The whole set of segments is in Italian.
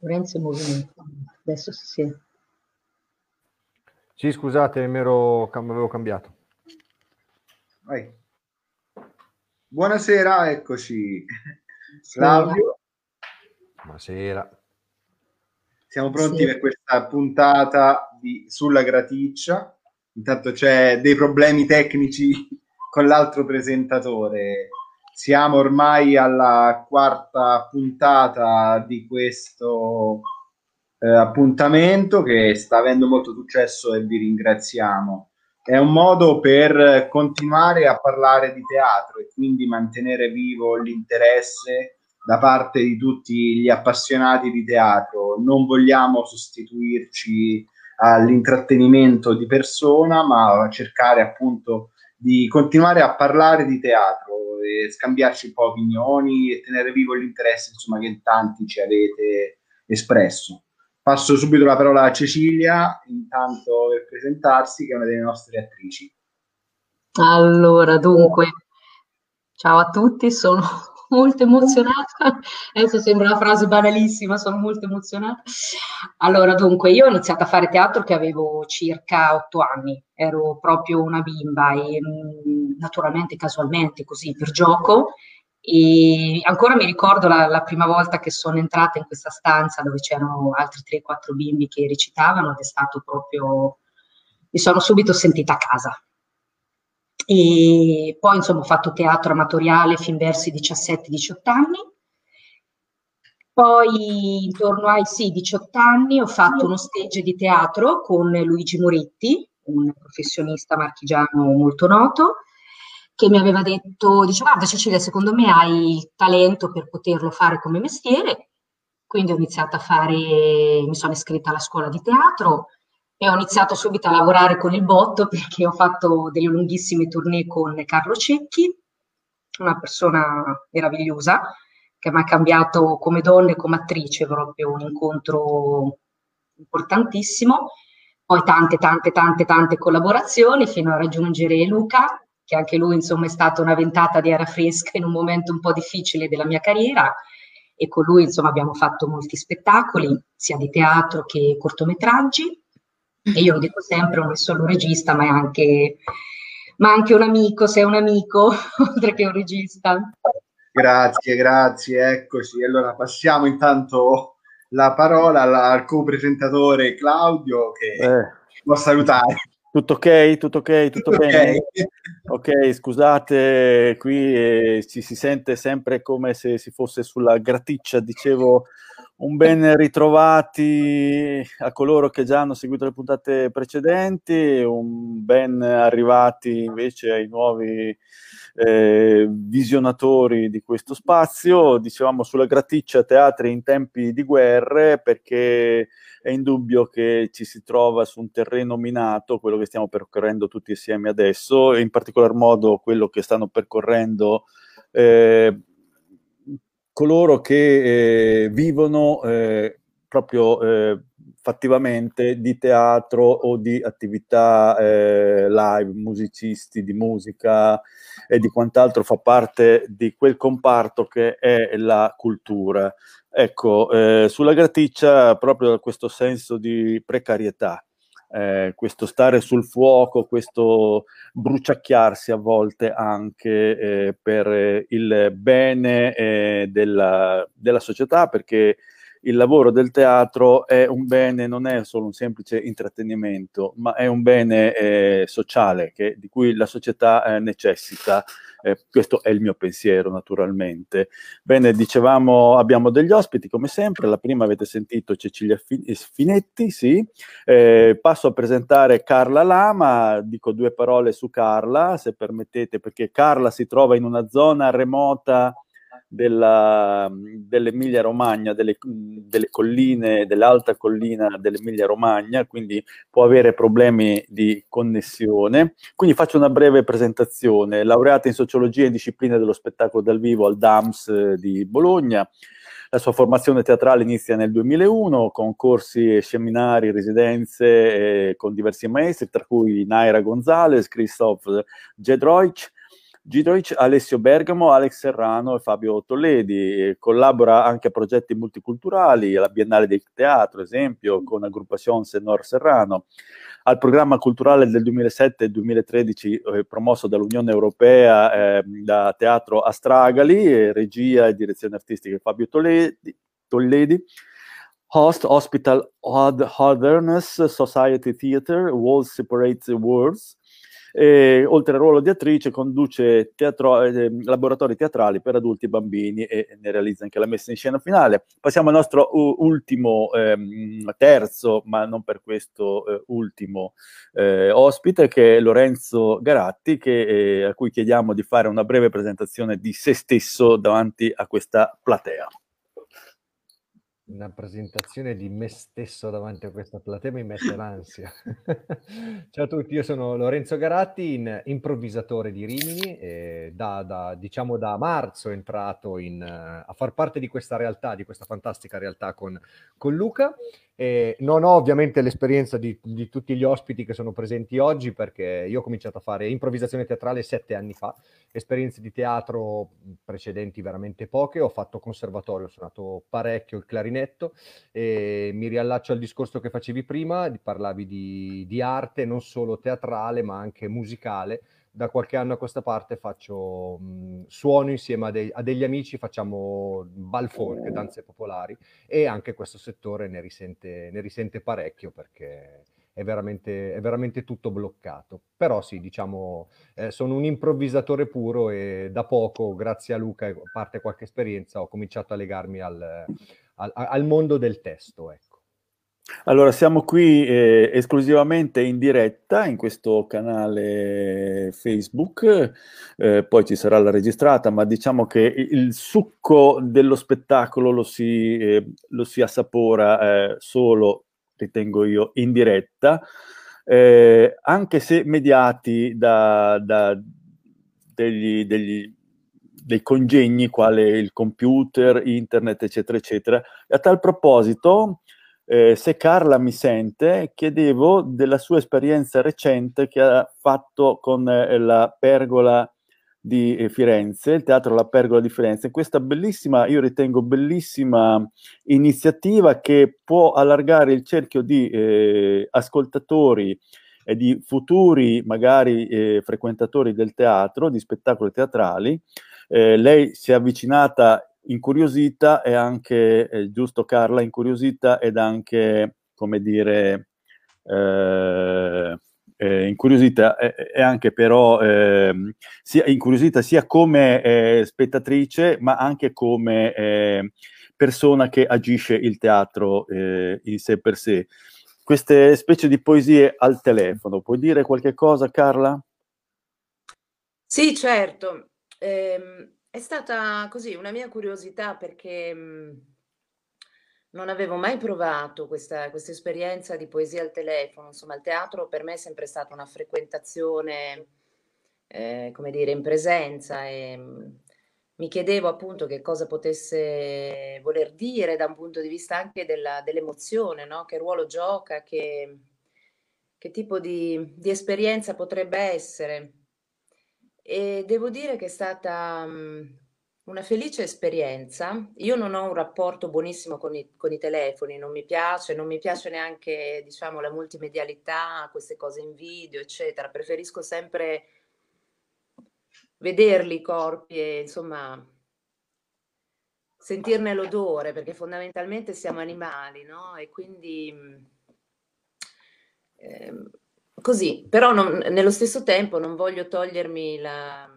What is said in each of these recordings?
Lorenzo movimento. Adesso si sente. Sì, scusate, mi ero, avevo cambiato. Vai. Buonasera, eccoci. Claudio. Buonasera. Siamo pronti sì. per questa puntata di, sulla graticcia. Intanto c'è dei problemi tecnici con l'altro presentatore. Siamo ormai alla quarta puntata di questo eh, appuntamento che sta avendo molto successo e vi ringraziamo. È un modo per continuare a parlare di teatro e quindi mantenere vivo l'interesse da parte di tutti gli appassionati di teatro. Non vogliamo sostituirci all'intrattenimento di persona, ma cercare appunto di continuare a parlare di teatro e scambiarci un po' opinioni e tenere vivo l'interesse insomma, che tanti ci avete espresso. Passo subito la parola a Cecilia, intanto per presentarsi, che è una delle nostre attrici. Allora, dunque, ciao a tutti, sono molto emozionata. Adesso sembra una frase banalissima, sono molto emozionata. Allora, dunque, io ho iniziato a fare teatro che avevo circa otto anni, ero proprio una bimba e mm, naturalmente, casualmente, così per gioco. E ancora mi ricordo la, la, prima volta che sono entrata in questa stanza dove c'erano altri 3-4 bimbi che recitavano ed è stato proprio, mi sono subito sentita a casa e poi insomma ho fatto teatro amatoriale fin verso i 17-18 anni. Poi intorno ai sì, 18 anni ho fatto uno stage di teatro con Luigi Moretti, un professionista marchigiano molto noto, che mi aveva detto, dice guarda Cecilia, secondo me hai il talento per poterlo fare come mestiere. Quindi ho iniziato a fare, mi sono iscritta alla scuola di teatro, e ho iniziato subito a lavorare con il botto perché ho fatto delle lunghissime tournée con Carlo Cecchi, una persona meravigliosa che mi ha cambiato come donna e come attrice, proprio un incontro importantissimo. Poi tante, tante, tante, tante collaborazioni fino a raggiungere Luca, che anche lui insomma è stata una ventata di aria fresca in un momento un po' difficile della mia carriera e con lui insomma abbiamo fatto molti spettacoli, sia di teatro che cortometraggi e io lo dico sempre, non è solo un regista, ma è anche, ma anche un amico, sei un amico, oltre che un regista. Grazie, grazie, eccoci. Allora passiamo intanto la parola al co-presentatore Claudio che eh. può salutare. Tutto ok? Tutto ok? Tutto, Tutto bene? Okay. ok, scusate, qui eh, ci si sente sempre come se si fosse sulla graticcia, dicevo un ben ritrovati a coloro che già hanno seguito le puntate precedenti, un ben arrivati invece ai nuovi eh, visionatori di questo spazio. Dicevamo sulla graticcia teatri in tempi di guerre perché è indubbio che ci si trova su un terreno minato, quello che stiamo percorrendo tutti insieme adesso, e in particolar modo quello che stanno percorrendo eh, coloro che eh, vivono eh, proprio eh, fattivamente di teatro o di attività eh, live, musicisti di musica e di quant'altro fa parte di quel comparto che è la cultura. Ecco, eh, sulla graticcia proprio questo senso di precarietà eh, questo stare sul fuoco, questo bruciacchiarsi a volte anche eh, per il bene eh, della, della società, perché il lavoro del teatro è un bene, non è solo un semplice intrattenimento, ma è un bene eh, sociale che, di cui la società eh, necessita. Eh, questo è il mio pensiero, naturalmente. Bene, dicevamo, abbiamo degli ospiti, come sempre. La prima avete sentito Cecilia Finetti, sì. Eh, passo a presentare Carla Lama, dico due parole su Carla, se permettete, perché Carla si trova in una zona remota della, dell'Emilia Romagna, delle, delle, colline, dell'alta collina dell'Emilia Romagna, quindi può avere problemi di connessione. Quindi faccio una breve presentazione. Laureata in sociologia e discipline dello spettacolo dal vivo al DAMS eh, di Bologna. La sua formazione teatrale inizia nel 2001 con corsi, seminari, residenze eh, con diversi maestri, tra cui Naira Gonzalez, Christoph Jedroich Gidroic, Alessio Bergamo, Alex Serrano e Fabio Tolledi. Collabora anche a progetti multiculturali, alla Biennale del Teatro, esempio, con Agrupación Senor Serrano, al programma culturale del 2007-2013 eh, promosso dall'Unione Europea eh, da Teatro Astragali, regia e direzione artistica Fabio Tolledi. Tolledi host Hospital Otherness Society Theatre, Walls Separate Worlds, e, oltre al ruolo di attrice, conduce teatro, eh, laboratori teatrali per adulti e bambini e ne realizza anche la messa in scena finale. Passiamo al nostro uh, ultimo, ehm, terzo, ma non per questo eh, ultimo eh, ospite, che è Lorenzo Garatti, che, eh, a cui chiediamo di fare una breve presentazione di se stesso davanti a questa platea una presentazione di me stesso davanti a questa platea mi mette l'ansia. Ciao a tutti, io sono Lorenzo Garatti, in, improvvisatore di Rimini, da, da, diciamo da marzo entrato in, a far parte di questa realtà, di questa fantastica realtà con, con Luca e non ho ovviamente l'esperienza di, di, tutti gli ospiti che sono presenti oggi perché io ho cominciato a fare improvvisazione teatrale sette anni fa, esperienze di teatro precedenti veramente poche, ho fatto conservatorio, ho suonato parecchio il clarinetto e mi riallaccio al discorso che facevi prima, parlavi di, di arte non solo teatrale ma anche musicale da qualche anno a questa parte faccio mh, suono insieme a, dei, a, degli amici, facciamo bal folk, danze popolari e anche questo settore ne risente, ne risente parecchio perché è veramente, è veramente, tutto bloccato. Però sì, diciamo, eh, sono un improvvisatore puro e da poco, grazie a Luca, a parte qualche esperienza, ho cominciato a legarmi al, al, al mondo del testo. Ecco. Allora, siamo qui eh, esclusivamente in diretta in questo canale Facebook, eh, poi ci sarà la registrata, ma diciamo che il succo dello spettacolo lo si, eh, lo si assapora eh, solo, ritengo io, in diretta, eh, anche se mediati da, da degli, degli, dei congegni quale il computer, internet, eccetera, eccetera. E a tal proposito eh, se Carla mi sente, chiedevo della sua esperienza recente che ha fatto con eh, la Pergola di eh, Firenze, il teatro La Pergola di Firenze, questa bellissima, io ritengo bellissima iniziativa che può allargare il cerchio di eh, ascoltatori e di futuri magari eh, frequentatori del teatro, di spettacoli teatrali. Eh, lei si è avvicinata incuriosita e anche, eh, giusto Carla, incuriosita ed anche, come dire, eh, eh, incuriosita e anche però ehm, sia incuriosita sia come eh, spettatrice ma anche come eh, persona che agisce il teatro eh, in sé per sé. Queste specie di poesie al telefono, puoi dire qualche cosa Carla? Sì, certo. Ehm, è stata così una mia curiosità perché, mhmm, non avevo mai provato questa questa esperienza di poesia al telefono. Insomma, il teatro per me è sempre stata una frequentazione, ehm, come dire, in presenza e, mhmm, mi chiedevo appunto che cosa potesse voler dire da un punto di vista anche della dell'emozione, no, che ruolo gioca, che che tipo di di esperienza potrebbe essere. E devo dire che è stata, mhmm, una felice esperienza. Io non ho un rapporto buonissimo con i con i telefoni, non mi piace, non mi piace neanche, diciamo, la multimedialità, queste cose in video, eccetera. Preferisco sempre vederli i corpi e insomma sentirne l'odore, perché fondamentalmente siamo animali, no, e quindi, mhmm, ehm Così, però non, nello stesso tempo non voglio togliermi la,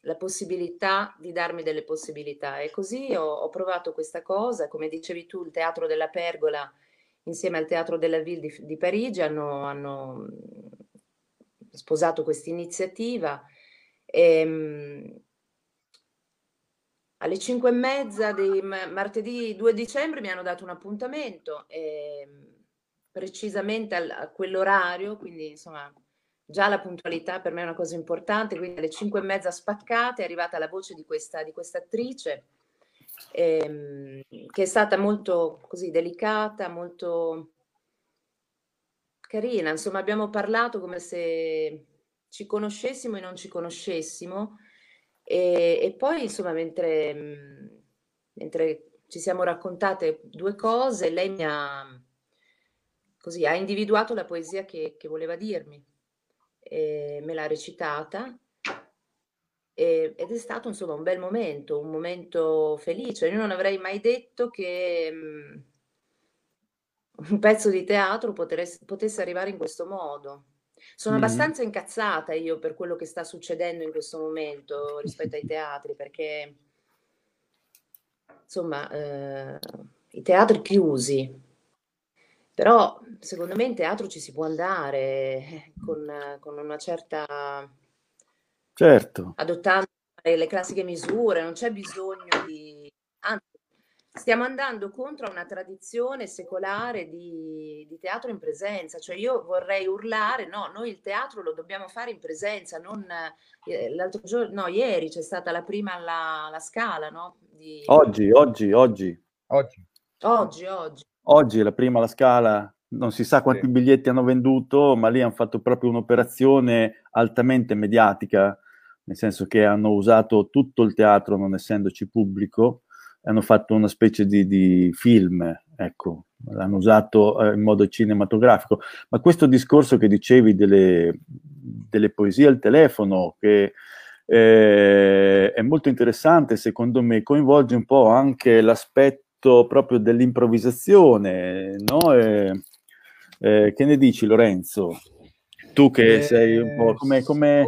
la, possibilità di darmi delle possibilità. E così? Ho, ho, provato questa cosa, come dicevi tu, il Teatro della Pergola insieme al Teatro della Ville di, di Parigi hanno, hanno sposato questa iniziativa. E, alle 5 e mezza di martedì 2 dicembre mi hanno dato un appuntamento e, precisamente al, a quell'orario, quindi insomma già la puntualità per me è una cosa importante, quindi alle 5 e mezza spaccate è arrivata la voce di questa, di attrice ehm, che è stata molto così delicata, molto carina, insomma abbiamo parlato come se ci conoscessimo e non ci conoscessimo. E, e poi, insomma, mentre, mentre ci siamo raccontate due cose, lei mi ha, così, ha individuato la poesia che, che voleva dirmi, e me l'ha recitata e, ed è stato insomma un bel momento, un momento felice. Io non avrei mai detto che um, un pezzo di teatro potesse, potesse arrivare in questo modo. Sono mm-hmm. abbastanza incazzata io per quello che sta succedendo in questo momento rispetto ai teatri, perché insomma eh, i teatri chiusi, però secondo me in teatro ci si può andare eh, con, con una certa Certo. adottando le classiche misure, non c'è bisogno di... Anzi, stiamo andando contro una tradizione secolare di, di teatro in presenza, cioè io vorrei urlare, no, noi il teatro lo dobbiamo fare in presenza, non... Eh, l'altro giorno, no, ieri c'è stata la prima alla, alla Scala, no? Di... Oggi, oggi, oggi. Oggi. Oggi, oggi. Oggi la prima alla Scala non si sa quanti sì. biglietti hanno venduto, ma lì hanno fatto proprio un'operazione altamente mediatica nel senso che hanno usato tutto il teatro non essendoci pubblico, hanno fatto una specie di, di film, ecco, l'hanno usato eh, in modo cinematografico. Ma questo discorso che dicevi delle, delle poesie al telefono, che eh, è molto interessante, secondo me, coinvolge un po' anche l'aspetto proprio dell'improvvisazione, no? Eh, eh che ne dici Lorenzo? tu che eh, sei un po' come, come,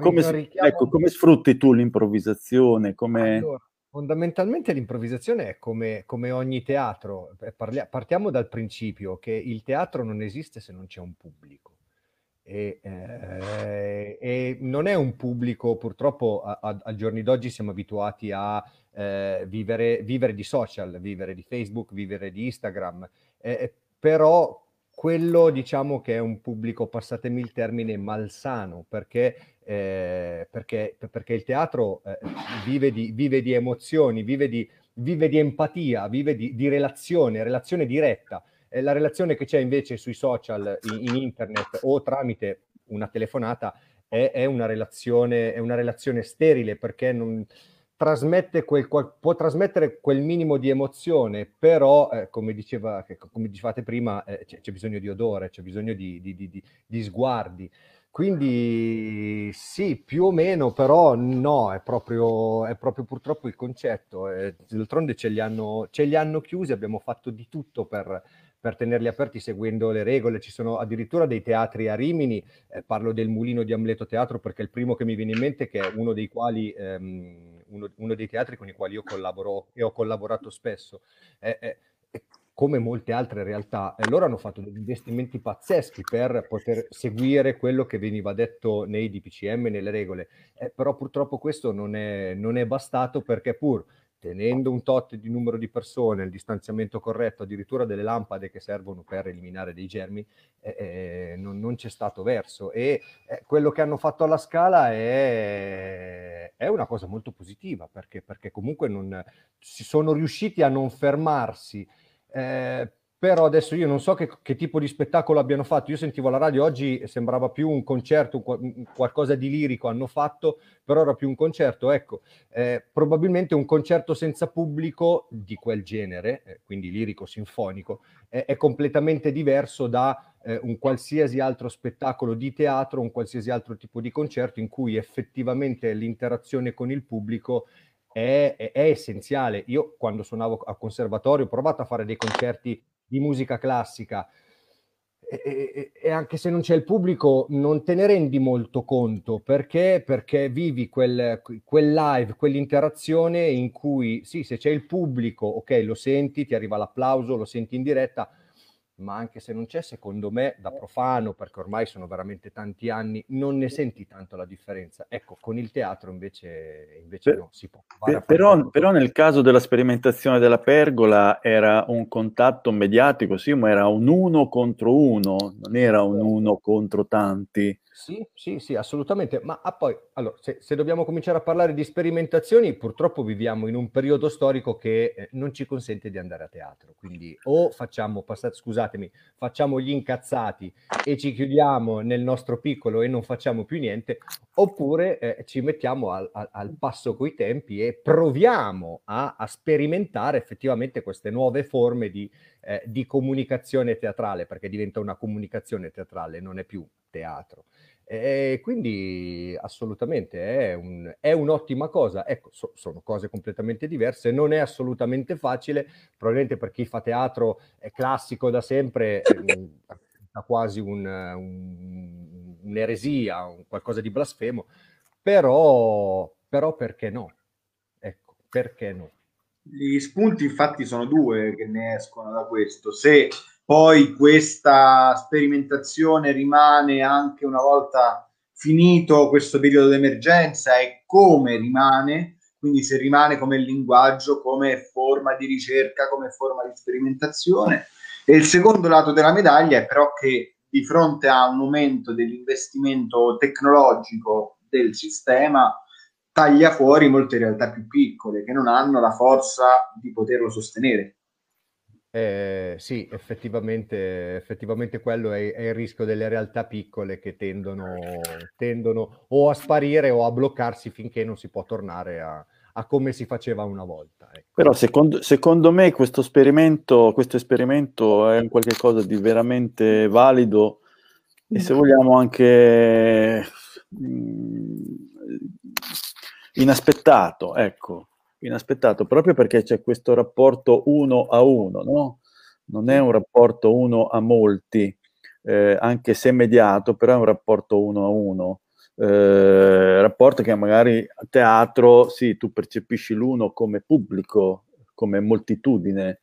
come, ecco, come sfrutti tu l'improvvisazione? Come... Allora, fondamentalmente l'improvvisazione è come, come ogni teatro. Eh, Parlia, partiamo dal principio che il teatro non esiste se non c'è un pubblico. E, eh, e non è un pubblico, purtroppo a, a, a giorni d'oggi siamo abituati a eh, vivere, vivere, di social, vivere di Facebook, vivere di Instagram, eh, però quello diciamo che è un pubblico, passatemi il termine, malsano, perché, eh, perché, perché il teatro eh, vive, di, vive, di, emozioni, vive di, vive di empatia, vive di, di, relazione, relazione diretta. Eh, la relazione che c'è invece sui social, in, in internet o tramite una telefonata è, è, una, relazione, è una relazione sterile perché non trasmette quel, può trasmettere quel minimo di emozione, però, eh, come, diceva, come dicevate prima, eh, c'è, c'è, bisogno di odore, c'è bisogno di, di, di, di, sguardi. Quindi sì, più o meno, però no, è proprio, è proprio purtroppo il concetto. Eh, d'altronde ce li, hanno, ce li hanno chiusi, abbiamo fatto di tutto per, per tenerli aperti seguendo le regole. Ci sono addirittura dei teatri a Rimini, eh, parlo del Mulino di Amleto Teatro perché è il primo che mi viene in mente, che è uno dei quali, ehm, uno, uno, dei teatri con i quali io collaboro e ho collaborato spesso. Eh, eh, come molte altre realtà, loro hanno fatto degli investimenti pazzeschi per poter seguire quello che veniva detto nei DPCM, nelle regole, eh, però purtroppo questo non è, non è bastato perché pur tenendo un tot di numero di persone, il distanziamento corretto, addirittura delle lampade che servono per eliminare dei germi, eh, eh, non, non, c'è stato verso. E eh, quello che hanno fatto alla scala è, è una cosa molto positiva, perché, perché comunque non, si sono riusciti a non fermarsi. Però adesso io non so che, che, tipo di spettacolo abbiano fatto. Io sentivo la radio oggi, sembrava più un concerto, un, qualcosa di lirico hanno fatto, però era più un concerto. Ecco, eh, probabilmente un concerto senza pubblico di quel genere, eh, quindi lirico-sinfonico, eh, è completamente diverso da eh, un qualsiasi altro spettacolo di teatro, un qualsiasi altro tipo di concerto in cui effettivamente l'interazione con il pubblico è, è, essenziale. Io quando suonavo a conservatorio ho provato a fare dei concerti di musica classica. E, e, e, anche se non c'è il pubblico non te ne rendi molto conto. Perché, perché vivi quel, quel live, quell'interazione in cui sì, se c'è il pubblico, ok, lo senti, ti arriva l'applauso, lo senti in diretta, ma anche se non c'è, secondo me, da profano, perché ormai sono veramente tanti anni, non ne senti tanto la differenza. Ecco, con il teatro invece, invece per, no, si può. Per, però, però, nel caso della sperimentazione della pergola era un contatto mediatico, sì, ma era un uno contro uno, non era un uno contro tanti. Sì, sì, sì, assolutamente. Ma ah, poi, allora, se, se, dobbiamo cominciare a parlare di sperimentazioni, purtroppo viviamo in un periodo storico che eh, non ci consente di andare a teatro. Quindi o facciamo, passate, scusatemi, facciamo gli incazzati e ci chiudiamo nel nostro piccolo e non facciamo più niente, oppure eh, ci mettiamo al, al, al, passo coi tempi e proviamo a, a sperimentare effettivamente queste nuove forme di, eh, di comunicazione teatrale, perché diventa una comunicazione teatrale, non è più teatro. E quindi assolutamente è, un, è un'ottima cosa. Ecco, so, sono cose completamente diverse, non è assolutamente facile, probabilmente per chi fa teatro è classico da sempre, ha quasi un, un, un'eresia, un qualcosa di blasfemo, però, però perché no? Ecco, perché no? Gli spunti infatti sono due che ne escono da questo. Se poi questa sperimentazione rimane anche una volta finito questo periodo d'emergenza e come rimane, quindi se rimane come linguaggio, come forma di ricerca, come forma di sperimentazione. E il secondo lato della medaglia è però che di fronte a un aumento dell'investimento tecnologico del sistema, taglia fuori molte realtà più piccole che non hanno la forza di poterlo sostenere. Eh, sì, effettivamente, effettivamente quello è, è, il rischio delle realtà piccole che tendono, tendono, o a sparire o a bloccarsi finché non si può tornare a, a come si faceva una volta. Ecco. Però secondo, secondo, me questo esperimento, questo esperimento è un qualche cosa di veramente valido e se vogliamo anche mh, mm, inaspettato, ecco inaspettato proprio perché c'è questo rapporto uno a uno, no? Non è un rapporto uno a molti, eh, anche se mediato, però è un rapporto uno a uno. Eh, rapporto che magari a teatro, sì, tu percepisci l'uno come pubblico, come moltitudine,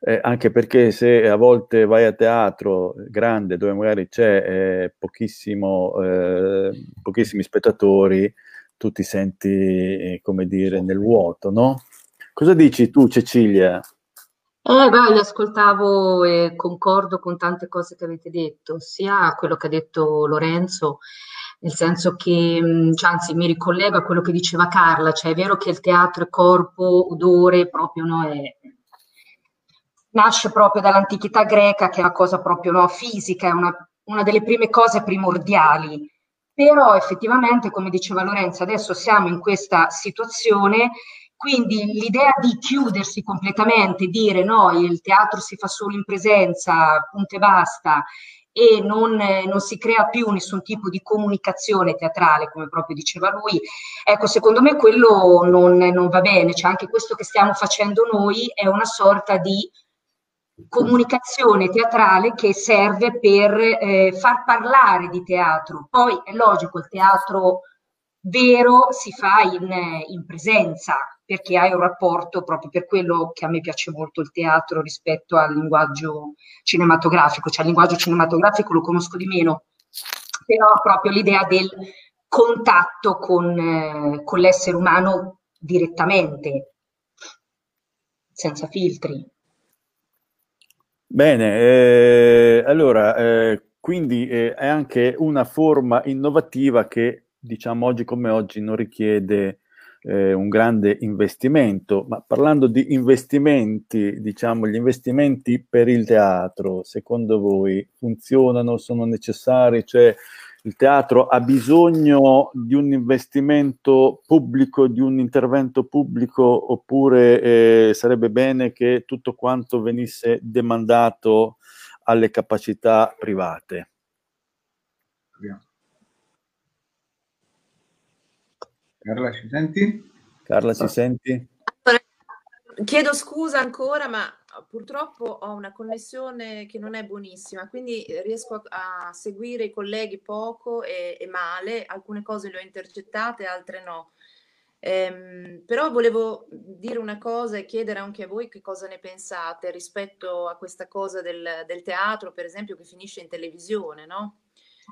eh, anche perché se a volte vai a teatro grande dove magari c'è eh, pochissimo, eh, pochissimi spettatori, tu ti senti, eh, come dire, nel vuoto, no? Cosa dici tu, Cecilia? Eh, beh, ascoltavo e concordo con tante cose che avete detto, sia quello che ha detto Lorenzo, nel senso che, cioè, anzi, mi ricollego a quello che diceva Carla, cioè è vero che il teatro è corpo, odore, proprio no, è, nasce proprio dall'antichità greca, che è una cosa proprio no, fisica, è una, una delle prime cose primordiali però effettivamente, come diceva Lorenzo, adesso siamo in questa situazione, quindi l'idea di chiudersi completamente, dire no, il teatro si fa solo in presenza, punto e basta, e non, non, si crea più nessun tipo di comunicazione teatrale, come proprio diceva lui, ecco, secondo me quello non, non va bene, cioè anche questo che stiamo facendo noi è una sorta di comunicazione teatrale che serve per eh, far parlare di teatro. Poi è logico, il teatro vero si fa in, in, presenza perché hai un rapporto proprio per quello che a me piace molto il teatro rispetto al linguaggio cinematografico, cioè il linguaggio cinematografico lo conosco di meno, però proprio l'idea del contatto con, eh, con l'essere umano direttamente, senza filtri. Bene, eh, allora, eh, quindi eh, è anche una forma innovativa che, diciamo, oggi come oggi non richiede eh, un grande investimento, ma parlando di investimenti, diciamo, gli investimenti per il teatro, secondo voi funzionano, sono necessari? Cioè, il teatro ha bisogno di un investimento pubblico, di un intervento pubblico, oppure eh, sarebbe bene che tutto quanto venisse demandato alle capacità private? Carla, ci senti? Carla, ci senti? Chiedo scusa ancora, ma purtroppo ho una connessione che non è buonissima, quindi riesco a, a seguire i colleghi poco e, e, male, alcune cose le ho intercettate, altre no. Ehm, però volevo dire una cosa e chiedere anche a voi che cosa ne pensate rispetto a questa cosa del, del teatro, per esempio, che finisce in televisione, no?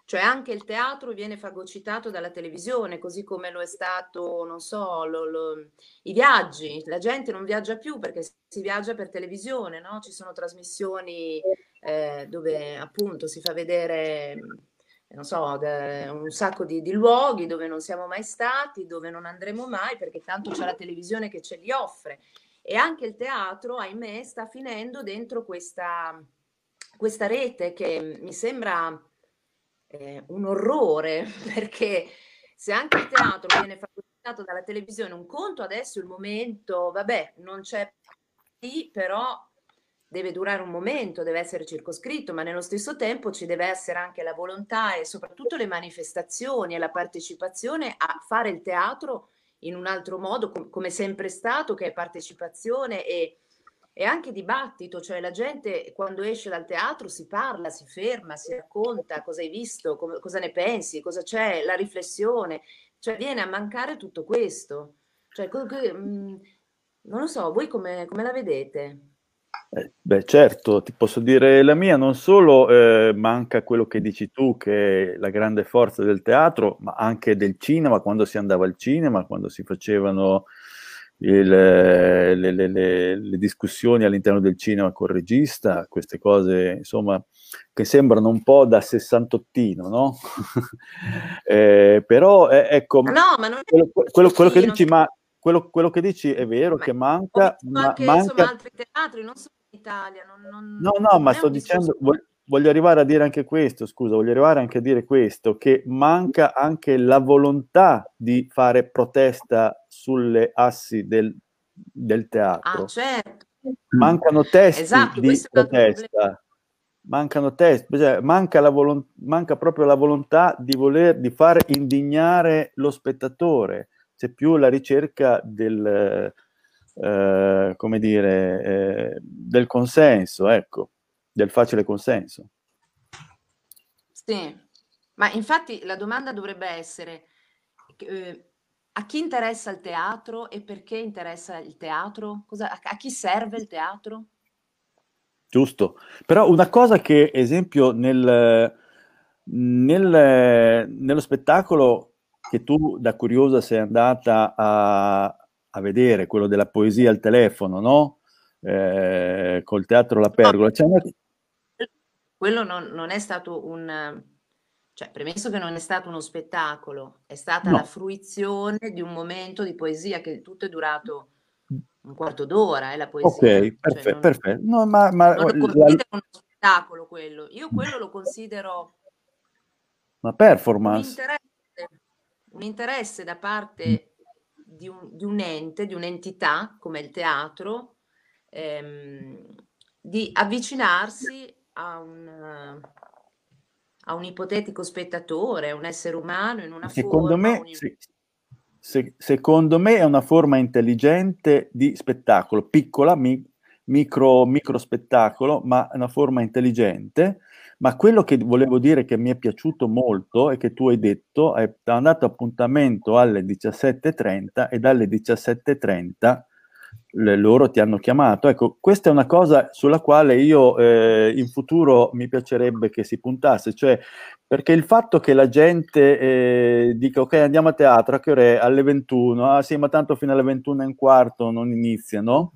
Cioè anche il teatro viene fagocitato dalla televisione, così come lo è stato, non so, lo, lo, i viaggi. La gente non viaggia più perché si viaggia per televisione, no? Ci sono trasmissioni eh, dove appunto si fa vedere non so, un sacco di, di, luoghi dove non siamo mai stati, dove non andremo mai, perché tanto c'è la televisione che ce li offre. E anche il teatro, ahimè, sta finendo dentro questa, questa rete che mi sembra eh, un orrore, perché se anche il teatro viene fagocitato dalla televisione, un conto adesso il momento, vabbè, non c'è però deve durare un momento, deve essere circoscritto, ma nello stesso tempo ci deve essere anche la volontà e soprattutto le manifestazioni e la partecipazione a fare il teatro in un altro modo, com- come sempre stato, che è partecipazione e, e, anche dibattito, cioè la gente quando esce dal teatro si parla, si ferma, si racconta cosa hai visto, com- cosa ne pensi, cosa c'è, la riflessione, cioè viene a mancare tutto questo. Cioè, co- co- mh, mm, non lo so, voi come, come la vedete? Eh, beh, certo, ti posso dire la mia, non solo eh, manca quello che dici tu, che è la grande forza del teatro, ma anche del cinema, quando si andava al cinema, quando si facevano il, le, le, le, le, discussioni all'interno del cinema col regista, queste cose, insomma, che sembrano un po' da sessantottino, no? eh, però, eh, ecco, no, ma non quello, quello, quello che dici, ma quello, quello, che dici è vero Beh, che manca, ma, anche, manca... Insomma, altri teatri, non solo in Italia. Non, non, no, no, ma sto dicendo, voglio, voglio arrivare a dire anche questo, scusa, voglio arrivare anche a dire questo, che manca anche la volontà di fare protesta sulle assi del, del teatro. Ah, certo. Mancano testi esatto, di protesta. Mancano testi, cioè, manca, la volont- manca proprio la volontà di voler di fare indignare lo spettatore c'è più la ricerca del, eh, come dire, eh, del consenso, ecco, del facile consenso. Sì, ma infatti la domanda dovrebbe essere eh, a chi interessa il teatro e perché interessa il teatro? Cosa, a, a chi serve il teatro? Giusto, però una cosa che, esempio, nel, nel, nello spettacolo che tu da curiosa sei andata a, a vedere, quello della poesia al telefono, no? Eh, col teatro La Pergola. No, una... Quello non, non, è stato un... Cioè, premesso che non è stato uno spettacolo, è stata no. la fruizione di un momento di poesia che tutto è durato un quarto d'ora, è eh, la poesia. Ok, perfetto, cioè, non, perfetto. No, ma, ma, non lo considero la... uno spettacolo quello. Io quello lo considero... Una performance. Un interesse un interesse da parte di un, di un ente, di un'entità come il teatro, ehm, di avvicinarsi a un, a un ipotetico spettatore, un essere umano in una secondo forma. Me, un... se, se, secondo me è una forma intelligente di spettacolo, piccola, mi, micro, micro spettacolo, ma è una forma intelligente ma quello che volevo dire che mi è piaciuto molto è che tu hai detto, è andato appuntamento alle 17.30 e dalle 17.30 loro ti hanno chiamato. Ecco, questa è una cosa sulla quale io eh, in futuro mi piacerebbe che si puntasse, cioè perché il fatto che la gente eh, dica ok andiamo a teatro, a che ore? Alle 21, ah sì ma tanto fino alle 21 e un quarto non iniziano,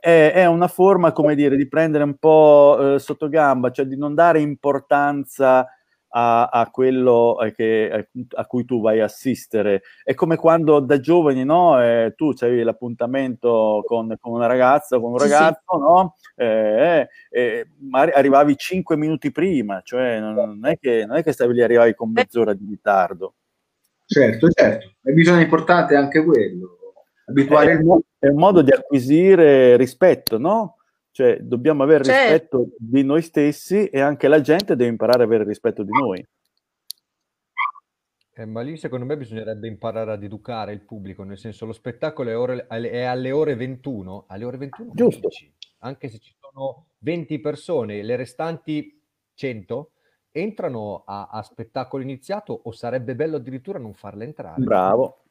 è, è, una forma, come dire, di prendere un po' eh, sotto gamba, cioè di non dare importanza a, a quello eh, che, a cui tu vai a assistere. È come quando da giovani, no? Eh, tu c'avevi l'appuntamento con, con, una ragazza, con un ragazzo, sì, sì. no? Eh, eh, arrivavi cinque minuti prima, cioè non è, che, non è che stavi lì, arrivavi con mezz'ora di ritardo. Certo, certo, e bisogna importante anche quello abituare il mondo è un modo di acquisire rispetto, no? Cioè, dobbiamo avere certo. rispetto di noi stessi e anche la gente deve imparare ad avere rispetto di noi. Eh, ma lì secondo me bisognerebbe imparare ad educare il pubblico, nel senso lo spettacolo è, ore, è alle ore 21, alle ore 21 Giusto. anche se ci sono 20 persone, le restanti 100 entrano a, a spettacolo iniziato o sarebbe bello addirittura non farle entrare. Bravo,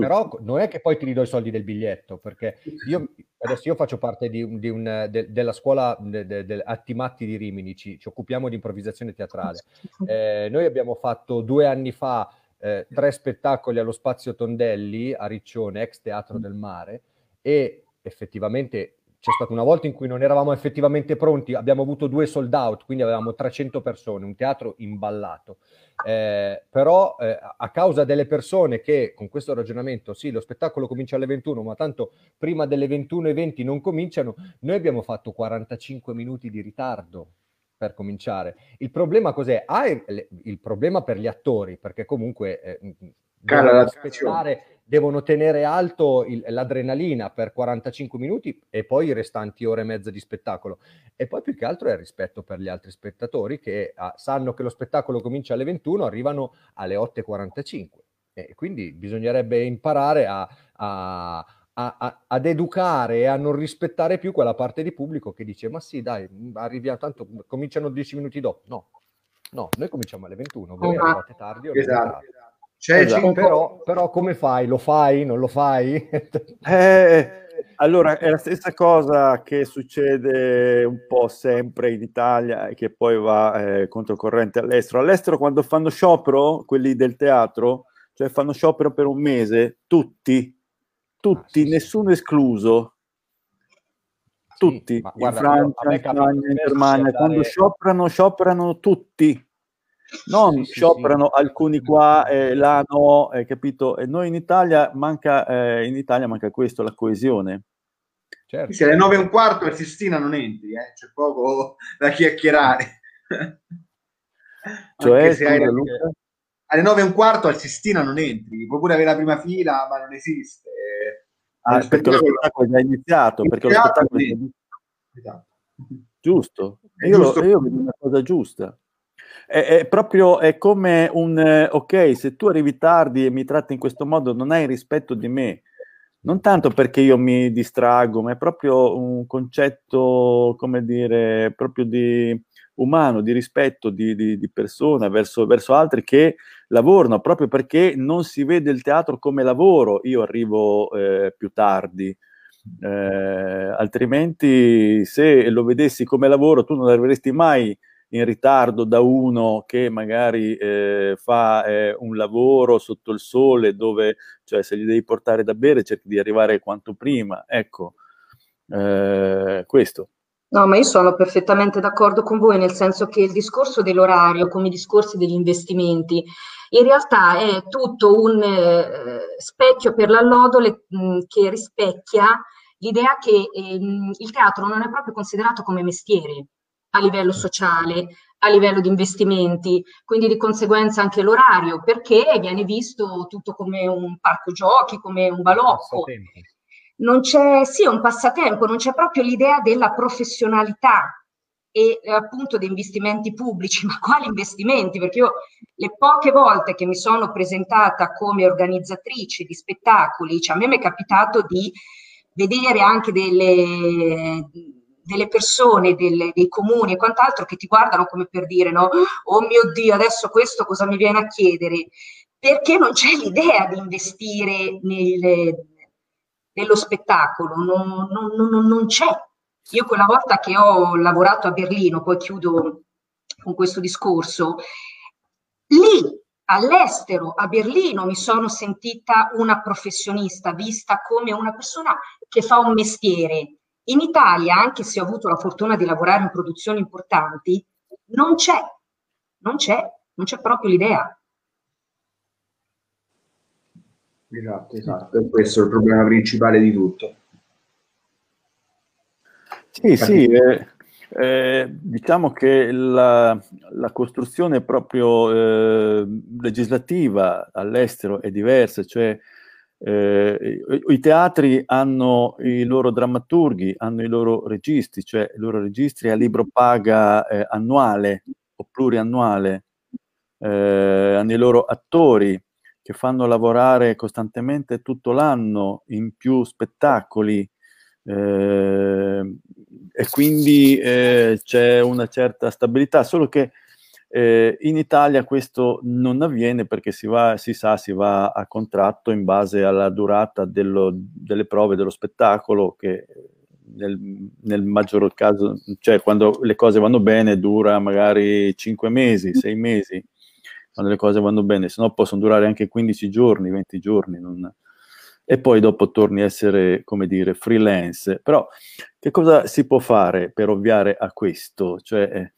però non è che poi ti ridò i soldi del biglietto, perché io adesso io faccio parte di, di un, de, della scuola de, de, Attimatti di Rimini, ci, ci, occupiamo di improvvisazione teatrale. Eh, noi abbiamo fatto due anni fa eh, tre spettacoli allo Spazio Tondelli a Riccione, ex Teatro del Mare, e effettivamente c'è stata una volta in cui non eravamo effettivamente pronti, abbiamo avuto due sold out, quindi avevamo 300 persone, un teatro imballato. Eh, però eh, a causa delle persone che con questo ragionamento, sì, lo spettacolo comincia alle 21, ma tanto prima delle 21.20 non cominciano, noi abbiamo fatto 45 minuti di ritardo per cominciare. Il problema cos'è? Ah, il, problema per gli attori, perché comunque eh, devono aspettare devono tenere alto il, l'adrenalina per 45 minuti e poi i restanti ore e mezza di spettacolo. E poi più che altro è il rispetto per gli altri spettatori che ah, sanno che lo spettacolo comincia alle 21, arrivano alle 8.45. E quindi bisognerebbe imparare a, a, a, ad educare e a non rispettare più quella parte di pubblico che dice ma sì dai, arriviamo, tanto cominciano 10 minuti dopo. No, no, noi cominciamo alle 21, voi esatto. arrivate tardi o esatto. Cioè, esatto. però, però, come fai? Lo fai? Non lo fai? eh, allora, è la stessa cosa che succede un po' sempre in Italia e che poi va eh, controcorrente all'estero. All'estero quando fanno sciopero, quelli del teatro, cioè fanno sciopero per un mese, tutti, tutti, ah, sì, nessuno sì. escluso, tutti, sì, in guarda, Francia, in Spagna, in Germania, quando scioperano, scioperano tutti non sì, scioperano sì, alcuni qua e eh, là no, eh, capito? E noi in Italia manca, eh, in Italia manca questo, la coesione. Certo. Se alle 9 e un quarto al Sistina non entri, eh? c'è poco da chiacchierare. cioè, se hai Luca? alle 9 e un quarto al Sistina non entri, puoi pure avere la prima fila, ma non esiste. Ah, perché lo spettacolo è già iniziato, perché lo spettacolo è già iniziato. Esatto. Giusto, io, giusto. io vedo una cosa giusta. È, è, proprio è come un eh, ok, se tu arrivi tardi e mi tratti in questo modo, non hai rispetto di me. Non tanto perché io mi distraggo, ma è proprio un concetto, come dire, proprio di umano, di rispetto di, di, di persona verso, verso altri che lavorano, proprio perché non si vede il teatro come lavoro. Io arrivo eh, più tardi. Eh, altrimenti se lo vedessi come lavoro tu non arriveresti mai in ritardo da uno che magari eh, fa eh, un lavoro sotto il sole dove, cioè se gli devi portare da bere cerchi di arrivare quanto prima, ecco, eh, questo. No, ma io sono perfettamente d'accordo con voi, nel senso che il discorso dell'orario, come i discorsi degli investimenti, in realtà è tutto un eh, specchio per l'allodole mh, che rispecchia l'idea che ehm, il teatro non è proprio considerato come mestiere, a livello sociale, a livello di investimenti, quindi di conseguenza anche l'orario, perché viene visto tutto come un parco giochi, come un balocco. Non c'è, sì, un passatempo, non c'è proprio l'idea della professionalità e eh, appunto di investimenti pubblici, ma quali investimenti? Perché io le poche volte che mi sono presentata come organizzatrice di spettacoli, cioè a me mi è capitato di vedere anche delle delle persone, delle, dei comuni e quant'altro che ti guardano come per dire no, oh mio Dio, adesso questo cosa mi viene a chiedere? Perché non c'è l'idea di investire nel, nello spettacolo, non, non, non, non c'è. Io quella volta che ho lavorato a Berlino, poi chiudo con questo discorso, lì all'estero, a Berlino, mi sono sentita una professionista, vista come una persona che fa un mestiere, in Italia, anche se ho avuto la fortuna di lavorare in produzioni importanti, non c'è, non c'è, non c'è proprio l'idea. Esatto, esatto, e questo è il problema principale di tutto. Sì, sì, eh, eh, diciamo che la, la costruzione proprio eh, legislativa all'estero è diversa, cioè eh, I teatri hanno i loro drammaturghi, hanno i loro registi, cioè i loro registri a libro paga eh, annuale o pluriannuale, eh, hanno i loro attori che fanno lavorare costantemente tutto l'anno in più spettacoli. Eh, e quindi eh, c'è una certa stabilità, solo che eh, in Italia questo non avviene perché si, va, si sa, si va a contratto in base alla durata dello, delle prove dello spettacolo che nel, nel, maggior caso, cioè quando le cose vanno bene dura magari 5 mesi, 6 mesi, quando le cose vanno bene, se no possono durare anche 15 giorni, 20 giorni. Non, e poi dopo torni a essere, come dire, freelance. Però che cosa si può fare per ovviare a questo? Cioè, eh,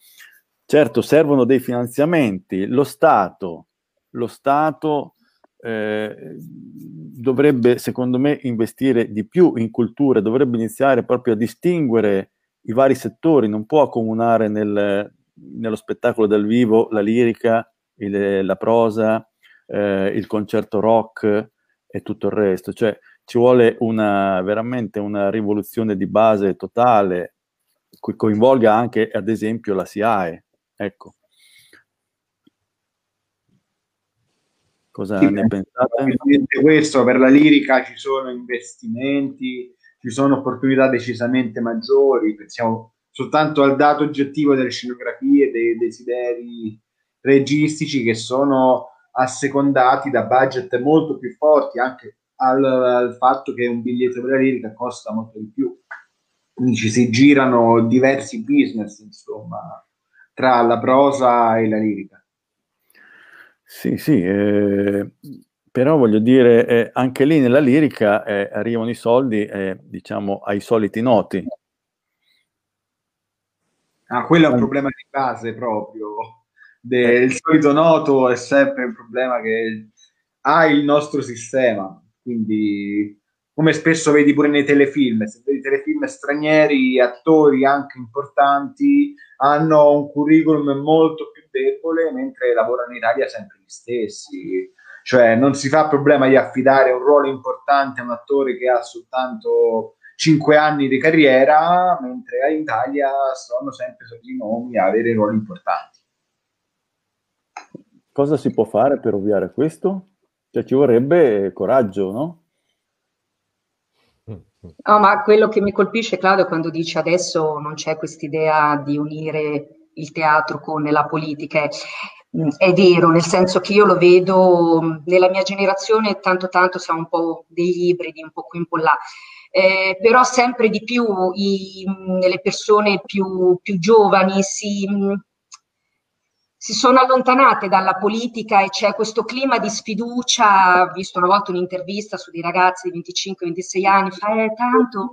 certo, servono dei finanziamenti, lo Stato, lo Stato eh, dovrebbe, secondo me, investire di più in cultura, dovrebbe iniziare proprio a distinguere i vari settori, non può accomunare nel, nello spettacolo dal vivo la lirica, il, la prosa, eh, il concerto rock e tutto il resto. Cioè ci vuole una, veramente una rivoluzione di base totale che coinvolga anche, ad esempio, la SIAE. Ecco. Cosa sì, ne pensate? Questo per la lirica ci sono investimenti, ci sono opportunità decisamente maggiori, pensiamo soltanto al dato oggettivo delle scenografie, dei desideri registici che sono assecondati da budget molto più forti, anche al, al fatto che un biglietto per la lirica costa molto di più. Quindi ci si girano diversi business, insomma, tra la prosa e la lirica. Sì, sì, eh, però voglio dire, eh, anche lì nella lirica eh, arrivano i soldi, eh, diciamo, ai soliti noti. Ah, quello è un problema di base proprio. Del solito noto è sempre un problema che ha il nostro sistema. Quindi, come spesso vedi pure nei telefilm, se vedi telefilm stranieri, attori anche importanti hanno un curriculum molto più debole, mentre lavorano in Italia sempre gli stessi cioè non si fa problema di affidare un ruolo importante a un attore che ha soltanto 5 anni di carriera, mentre in Italia sono sempre sotto i nomi a avere ruoli importanti. Cosa si può fare per ovviare a questo? Cioè ci vorrebbe coraggio, no? No, ma quello che mi colpisce, Claudio, quando dice adesso non c'è quest'idea di unire il teatro con la politica, è vero, nel senso che io lo vedo nella mia generazione, tanto tanto siamo un po' degli ibridi, un po' qui un po' là, eh, però sempre di più i, le persone più, più giovani si, si, sono allontanate dalla politica e c'è questo clima di sfiducia, ho visto una volta un'intervista su dei ragazzi di 25-26 anni, fa eh, tanto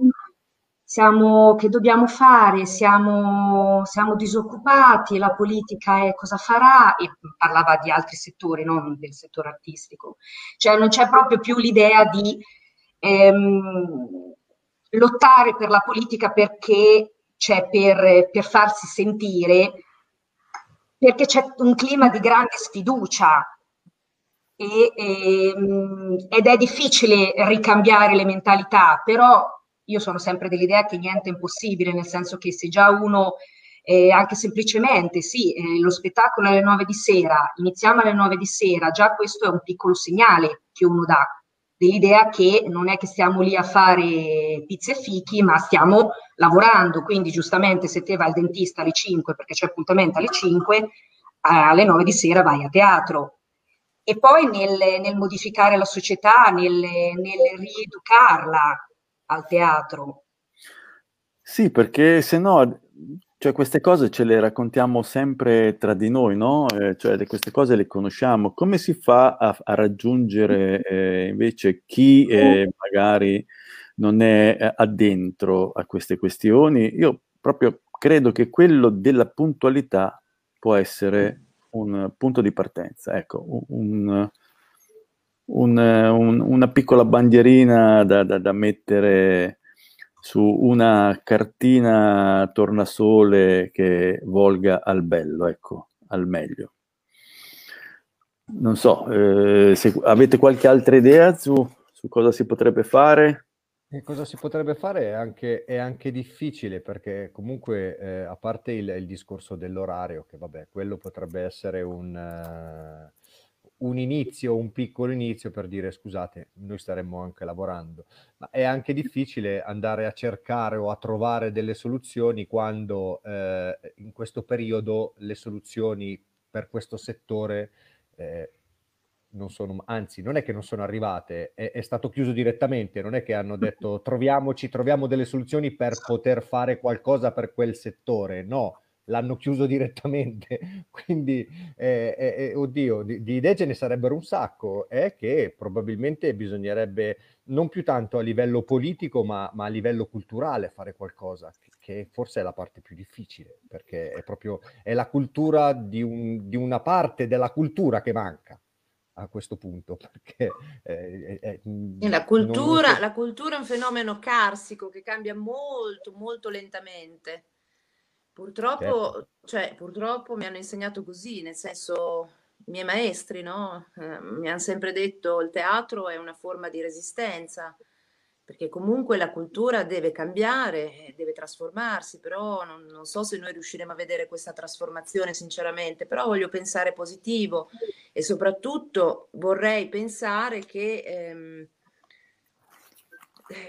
siamo, che dobbiamo fare, siamo, siamo disoccupati, la politica è cosa farà, e parlava di altri settori, non del settore artistico. Cioè non c'è proprio più l'idea di ehm, lottare per la politica perché c'è per, per farsi sentire, perché c'è un clima di grande sfiducia e, e, ehm, ed è difficile ricambiare le mentalità, però io sono sempre dell'idea che niente è impossibile, nel senso che se già uno eh, anche semplicemente, sì, eh, lo spettacolo alle 9 di sera, iniziamo alle 9 di sera, già questo è un piccolo segnale che uno dà, dell'idea che non è che stiamo lì a fare pizze e fichi, ma stiamo lavorando, quindi giustamente se te vai al dentista alle 5 perché c'è appuntamento alle 5, alle 9 di sera vai a teatro. E poi nel, nel modificare la società, nel, nel rieducarla, al teatro. Sì, perché se no, cioè queste cose ce le raccontiamo sempre tra di noi, no? Eh, cioè queste cose le conosciamo. Come si fa a, a raggiungere eh, invece chi eh, magari non è eh, addentro a queste questioni? Io proprio credo che quello della puntualità può essere un punto di partenza, ecco, un, un, un, una piccola bandierina da, da, da, mettere su una cartina tornasole che volga al bello, ecco, al meglio. Non so, eh, se avete qualche altra idea su, su cosa si potrebbe fare? E cosa si potrebbe fare è anche, è anche difficile perché comunque eh, a parte il, il, discorso dell'orario, che vabbè, quello potrebbe essere un, uh, un inizio, un piccolo inizio per dire scusate, noi staremmo anche lavorando, ma è anche difficile andare a cercare o a trovare delle soluzioni quando eh, in questo periodo le soluzioni per questo settore eh, non sono, anzi non è che non sono arrivate, è, è, stato chiuso direttamente, non è che hanno detto troviamoci, troviamo delle soluzioni per poter fare qualcosa per quel settore, no, l'hanno chiuso direttamente. Quindi, eh, eh, eh, oddio, di, di, idee ce ne sarebbero un sacco, è che probabilmente bisognerebbe non più tanto a livello politico, ma, ma a livello culturale fare qualcosa, che, forse è la parte più difficile, perché è proprio è la cultura di, un, di una parte della cultura che manca a questo punto. Perché, eh, eh, la, cultura, so... la cultura è un fenomeno carsico che cambia molto, molto lentamente. Purtroppo, certo. cioè, purtroppo mi hanno insegnato così, nel senso, i miei maestri no? eh, mi hanno sempre detto il teatro è una forma di resistenza, perché comunque la cultura deve cambiare, deve trasformarsi, però non, non, so se noi riusciremo a vedere questa trasformazione sinceramente, però voglio pensare positivo e soprattutto vorrei pensare che ehm, eh,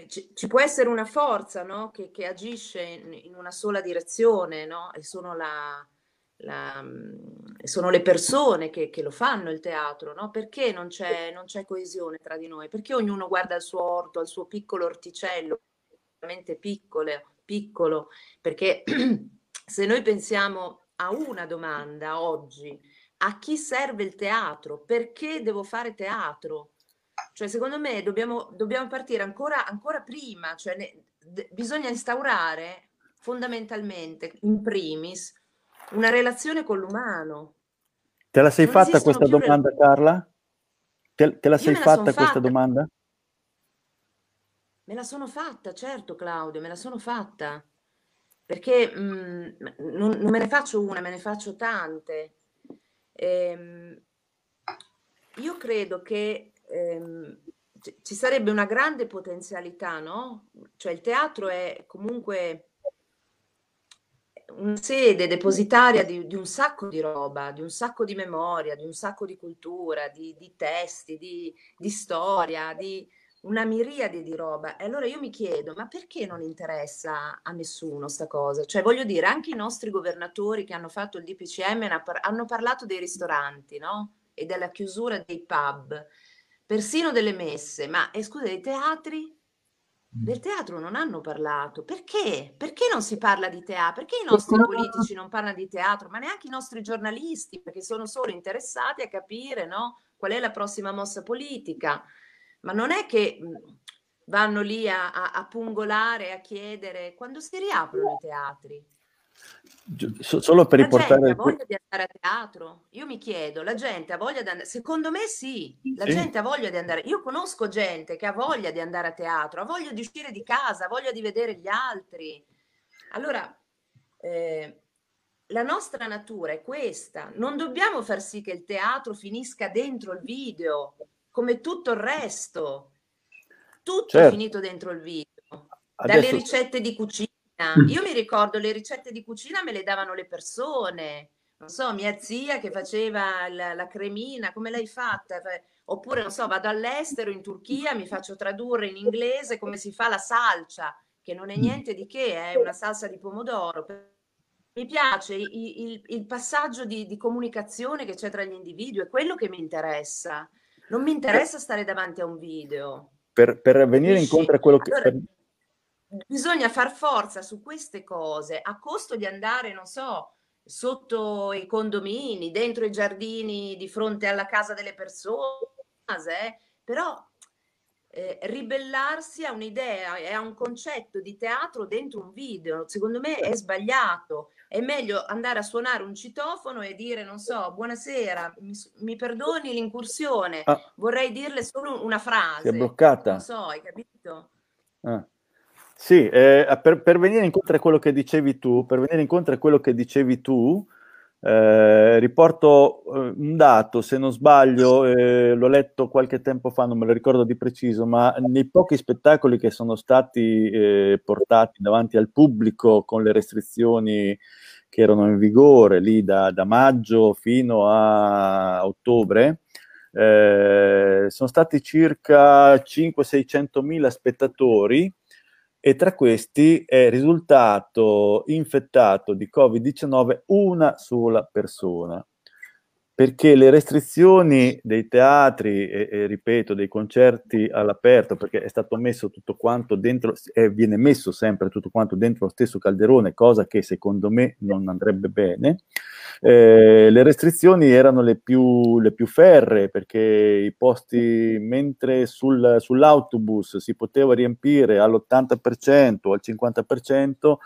ci, ci, può essere una forza no? che, che, agisce in, in, una sola direzione no? e sono la, la, sono le persone che, che, lo fanno il teatro, no? Perché non c'è, non c'è, coesione tra di noi? Perché ognuno guarda il suo orto, il suo piccolo orticello, veramente piccolo, piccolo? Perché se noi pensiamo a una domanda oggi, a chi serve il teatro? Perché devo fare teatro? Cioè, secondo me dobbiamo, dobbiamo partire ancora, ancora prima, cioè ne, d- bisogna instaurare fondamentalmente, in primis, una relazione con l'umano. Te la sei non fatta questa domanda, re... Carla? Te, te la Io sei fatta questa fatta. domanda? Me la sono fatta, certo, Claudio, me la sono fatta. Perché mh, mm, non, non, me ne faccio una, me ne faccio tante. Ehm, io credo che ehm, ci sarebbe una grande potenzialità, no? Cioè il teatro è comunque una sede depositaria di, di, un sacco di roba, di un sacco di memoria, di un sacco di cultura, di, di testi, di, di, storia, di una miriade di roba. E allora io mi chiedo, ma perché non interessa a nessuno sta cosa? Cioè, voglio dire, anche i nostri governatori che hanno fatto il DPCM hanno parlato dei ristoranti, no? E della chiusura dei pub, persino delle messe, ma eh, scusa, dei teatri? Del teatro non hanno parlato. Perché? Perché non si parla di teatro? Perché i nostri politici non parlano di teatro? Ma neanche i nostri giornalisti, perché sono solo interessati a capire no, qual è la prossima mossa politica. Ma non è che vanno lì a, a, a pungolare, a chiedere quando si riaprono i teatri. Solo per la riportare... gente ha voglia di andare a teatro? Io mi chiedo, la gente ha voglia di andare... Secondo me sì, la sì. gente ha voglia di andare... Io conosco gente che ha voglia di andare a teatro, ha voglia di uscire di casa, ha voglia di vedere gli altri. Allora, eh, la nostra natura è questa. Non dobbiamo far sì che il teatro finisca dentro il video, come tutto il resto. Tutto certo. è finito dentro il video. Dalle Adesso... ricette di cucina. Io mi ricordo le ricette di cucina me le davano le persone. Non so, mia zia che faceva la, la cremina, come l'hai fatta? Oppure, non so, vado all'estero, in Turchia, mi faccio tradurre in inglese come si fa la salcia, che non è mm. niente di che, è una salsa di pomodoro. Mi piace il, il, il passaggio di, di comunicazione che c'è tra gli individui, è quello che mi interessa. Non mi interessa stare davanti a un video. Per, per venire incontro a quello che... Allora, bisogna far forza su queste cose a costo di andare, non so, sotto i condomini, dentro i giardini, di fronte alla casa delle persone, eh? però eh, ribellarsi a un'idea e a un concetto di teatro dentro un video, secondo me è sbagliato. È meglio andare a suonare un citofono e dire, non so, buonasera, mi, mi perdoni l'incursione, ah. vorrei dirle solo una frase. Si è bloccata. Non so, hai capito? Ah. Sì, eh, per, per, venire incontro a quello che dicevi tu, per venire incontro a quello che dicevi tu, eh, riporto eh, un dato, se non sbaglio, eh, l'ho letto qualche tempo fa, non me lo ricordo di preciso, ma nei pochi spettacoli che sono stati eh, portati davanti al pubblico con le restrizioni che erano in vigore lì da, da maggio fino a ottobre, eh, sono stati circa 500-600 mila spettatori e tra questi è risultato infettato di Covid-19 una sola persona. perché le restrizioni dei teatri e, e, ripeto dei concerti all'aperto perché è stato messo tutto quanto dentro e viene messo sempre tutto quanto dentro lo stesso calderone cosa che secondo me non andrebbe bene eh, le restrizioni erano le più, le più ferre perché i posti mentre sul, sull'autobus si poteva riempire all'80% o al 50%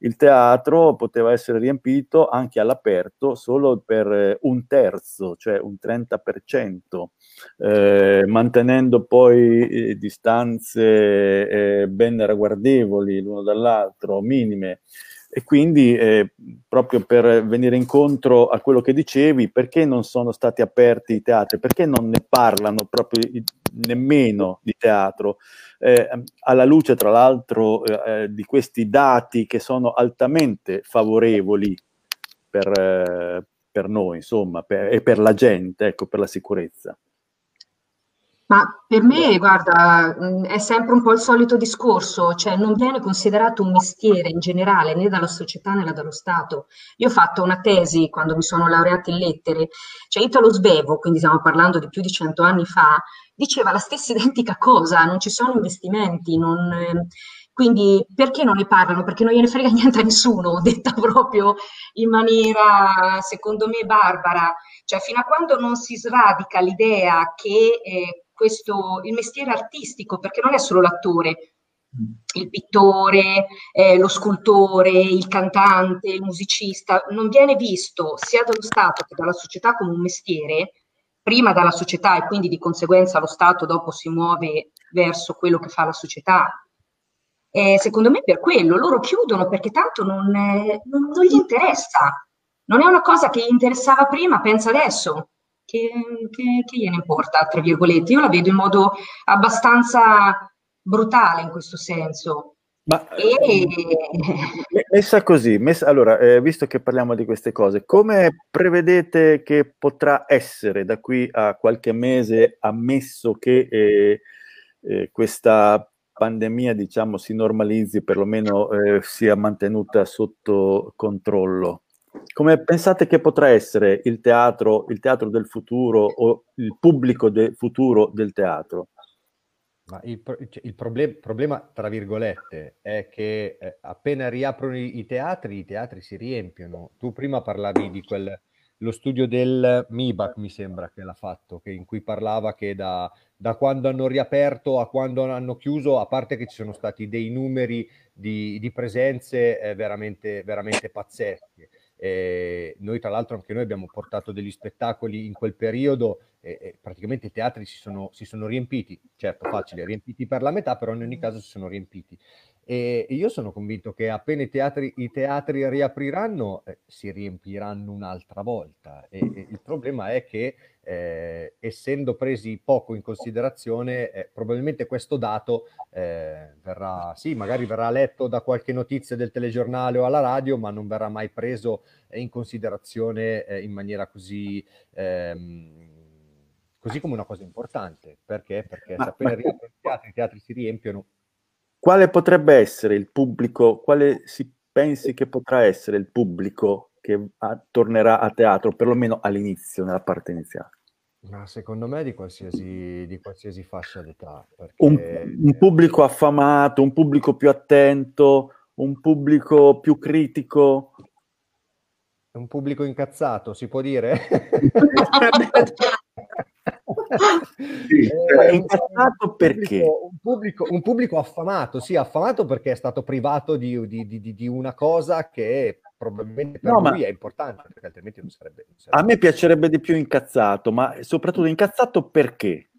il teatro poteva essere riempito anche all'aperto solo per eh, un terzo, cioè un 30%, eh, mantenendo poi eh, distanze eh, ben ragguardevoli l'uno dall'altro, minime. E quindi, eh, proprio per venire incontro a quello che dicevi, perché non sono stati aperti i teatri? Perché non ne parlano proprio nemmeno di teatro? Eh, alla luce, tra l'altro, eh, eh, di questi dati che sono altamente favorevoli per, eh, per noi, insomma, per, e per la gente, ecco, per la sicurezza. Ma per me, guarda, è sempre un po' il solito discorso, cioè non viene considerato un mestiere in generale né dalla società né dallo Stato. Io ho fatto una tesi quando mi sono laureata in lettere, cioè Italo Svevo, quindi stiamo parlando di più di cento anni fa, diceva la stessa identica cosa, non ci sono investimenti, non, quindi perché non ne parlano? Perché non gliene frega niente a nessuno, detta proprio in maniera, secondo me, barbara. Cioè, fino a quando non si sradica l'idea che eh, questo, il mestiere artistico, perché non è solo l'attore, il pittore, eh, lo scultore, il cantante, il musicista, non viene visto sia dallo Stato che dalla società come un mestiere, prima dalla società e quindi di conseguenza lo Stato dopo si muove verso quello che fa la società. E secondo me per quello loro chiudono perché tanto non, è, non, non gli interessa. Non è una cosa che gli interessava prima, pensa adesso che, che, che gliene importa, tra virgolette. Io la vedo in modo abbastanza brutale in questo senso. Ma e... messa così, messa, allora, eh, visto che parliamo di queste cose, come prevedete che potrà essere da qui a qualche mese, ammesso che eh, eh, questa pandemia, diciamo, si normalizzi, perlomeno eh, sia mantenuta sotto controllo? Come pensate che potrà essere il teatro, il teatro del futuro o il pubblico del futuro del teatro? Ma il, cioè, il problem- problema, tra virgolette, è che eh, appena riaprono i, i, teatri, i teatri si riempiono. Tu prima parlavi di quel, lo studio del MIBAC, mi sembra che l'ha fatto, che in cui parlava che da, da, quando hanno riaperto a quando hanno chiuso, a parte che ci sono stati dei numeri di, di presenze eh, veramente, veramente pazzesche. Eh, noi tra l'altro anche noi abbiamo portato degli spettacoli in quel periodo e, e praticamente i teatri si sono, si sono, riempiti, certo facile, riempiti per la metà, però in ogni caso si sono riempiti. E, io sono convinto che appena i teatri, i teatri riapriranno eh, si riempiranno un'altra volta e, e il problema è che eh, essendo presi poco in considerazione, eh, probabilmente questo dato eh, verrà, sì, magari verrà letto da qualche notizia del telegiornale o alla radio, ma non verrà mai preso in considerazione eh, in maniera così, ehm, così come una cosa importante. Perché? Perché ma, se appena ma... i teatri, i teatri si riempiono. Quale potrebbe essere il pubblico, quale si pensi che potrà essere il pubblico che a, tornerà a teatro, perlomeno all'inizio, nella parte iniziale? Ma secondo me di qualsiasi, di qualsiasi fascia d'età. Perché... Un, un, pubblico affamato, un pubblico più attento, un pubblico più critico. Un pubblico incazzato, si può dire? sì, eh, incazzato perché? Un pubblico, un pubblico, affamato, sì, affamato perché è stato privato di, di, di, di una cosa che probabilmente per no, lui è importante, perché altrimenti non sarebbe, non sarebbe, A me piacerebbe di più incazzato, ma soprattutto incazzato perché?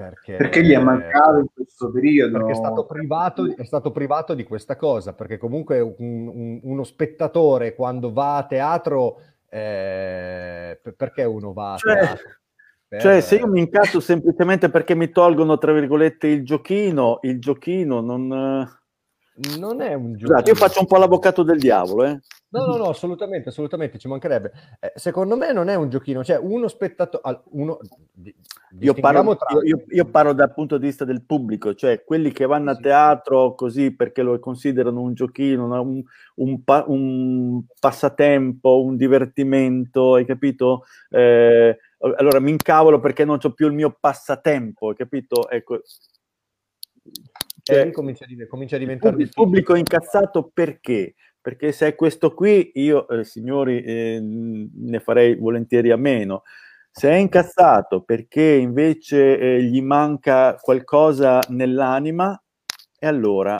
Perché, perché gli è mancato in questo periodo. Perché è stato privato, è stato privato di questa cosa, perché comunque un, un, uno spettatore quando va a teatro, eh, perché uno va a cioè, teatro? Per... Cioè, se io mi incazzo semplicemente perché mi tolgono, tra virgolette, il giochino, il giochino non non è un gioco. Scusate, io faccio un po' l'avvocato del diavolo, eh? No, no, no, assolutamente, assolutamente, ci mancherebbe. Eh, secondo me non è un giochino, cioè uno spettatore... Uno, io, parlo, io, io, parlo dal punto di vista del pubblico, cioè quelli che vanno a teatro così perché lo considerano un giochino, un, un, pa- un passatempo, un divertimento, hai capito? Eh, allora mi incavolo perché non ho più il mio passatempo, hai capito? Ecco, cioè, comincia, a, diventare il pubblico incazzato perché? Perché se è questo qui, io, eh, signori, eh, ne farei volentieri a meno. Se è incazzato perché invece eh, gli manca qualcosa nell'anima, e allora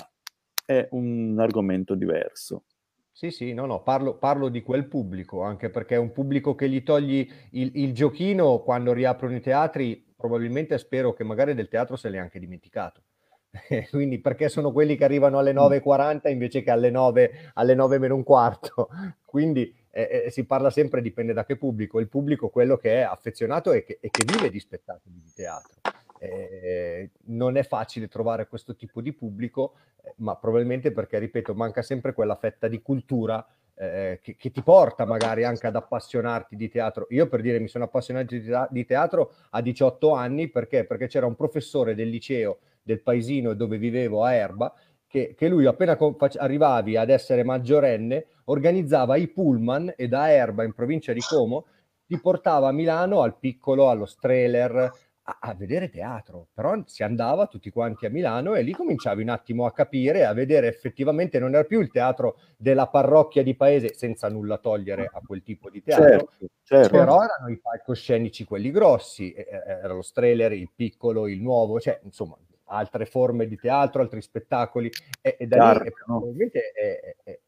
è un argomento diverso. Sì, sì, no, no, parlo, parlo, di quel pubblico, anche perché è un pubblico che gli togli il, il, giochino quando riaprono i teatri, probabilmente spero che magari del teatro se l'è anche dimenticato. quindi perché sono quelli che arrivano alle 9.40 invece che alle 9, alle 9 meno un quarto. Quindi eh, eh, si parla sempre, dipende da che pubblico, il pubblico quello che è affezionato e che, e che vive di spettacoli di teatro. Eh, non è facile trovare questo tipo di pubblico, eh, ma probabilmente perché, ripeto, manca sempre quella fetta di cultura eh, che, che, ti porta magari anche ad appassionarti di teatro. Io per dire mi sono appassionato di teatro a 18 anni perché? Perché c'era un professore del liceo del paesino dove vivevo a Erba, che, che lui appena fac- arrivavi ad essere maggiorenne organizzava i pullman e da Erba in provincia di Como ti portava a Milano al piccolo, allo Streller, a, a, vedere teatro, però si andava tutti quanti a Milano e lì cominciavi un attimo a capire, a vedere effettivamente non era più il teatro della parrocchia di paese, senza nulla togliere a quel tipo di teatro, certo, certo. però erano i palcoscenici quelli grossi, era lo Streller, il piccolo, il nuovo, cioè insomma altre forme di teatro, altri spettacoli, e, e da Chiaro, lì probabilmente è, è,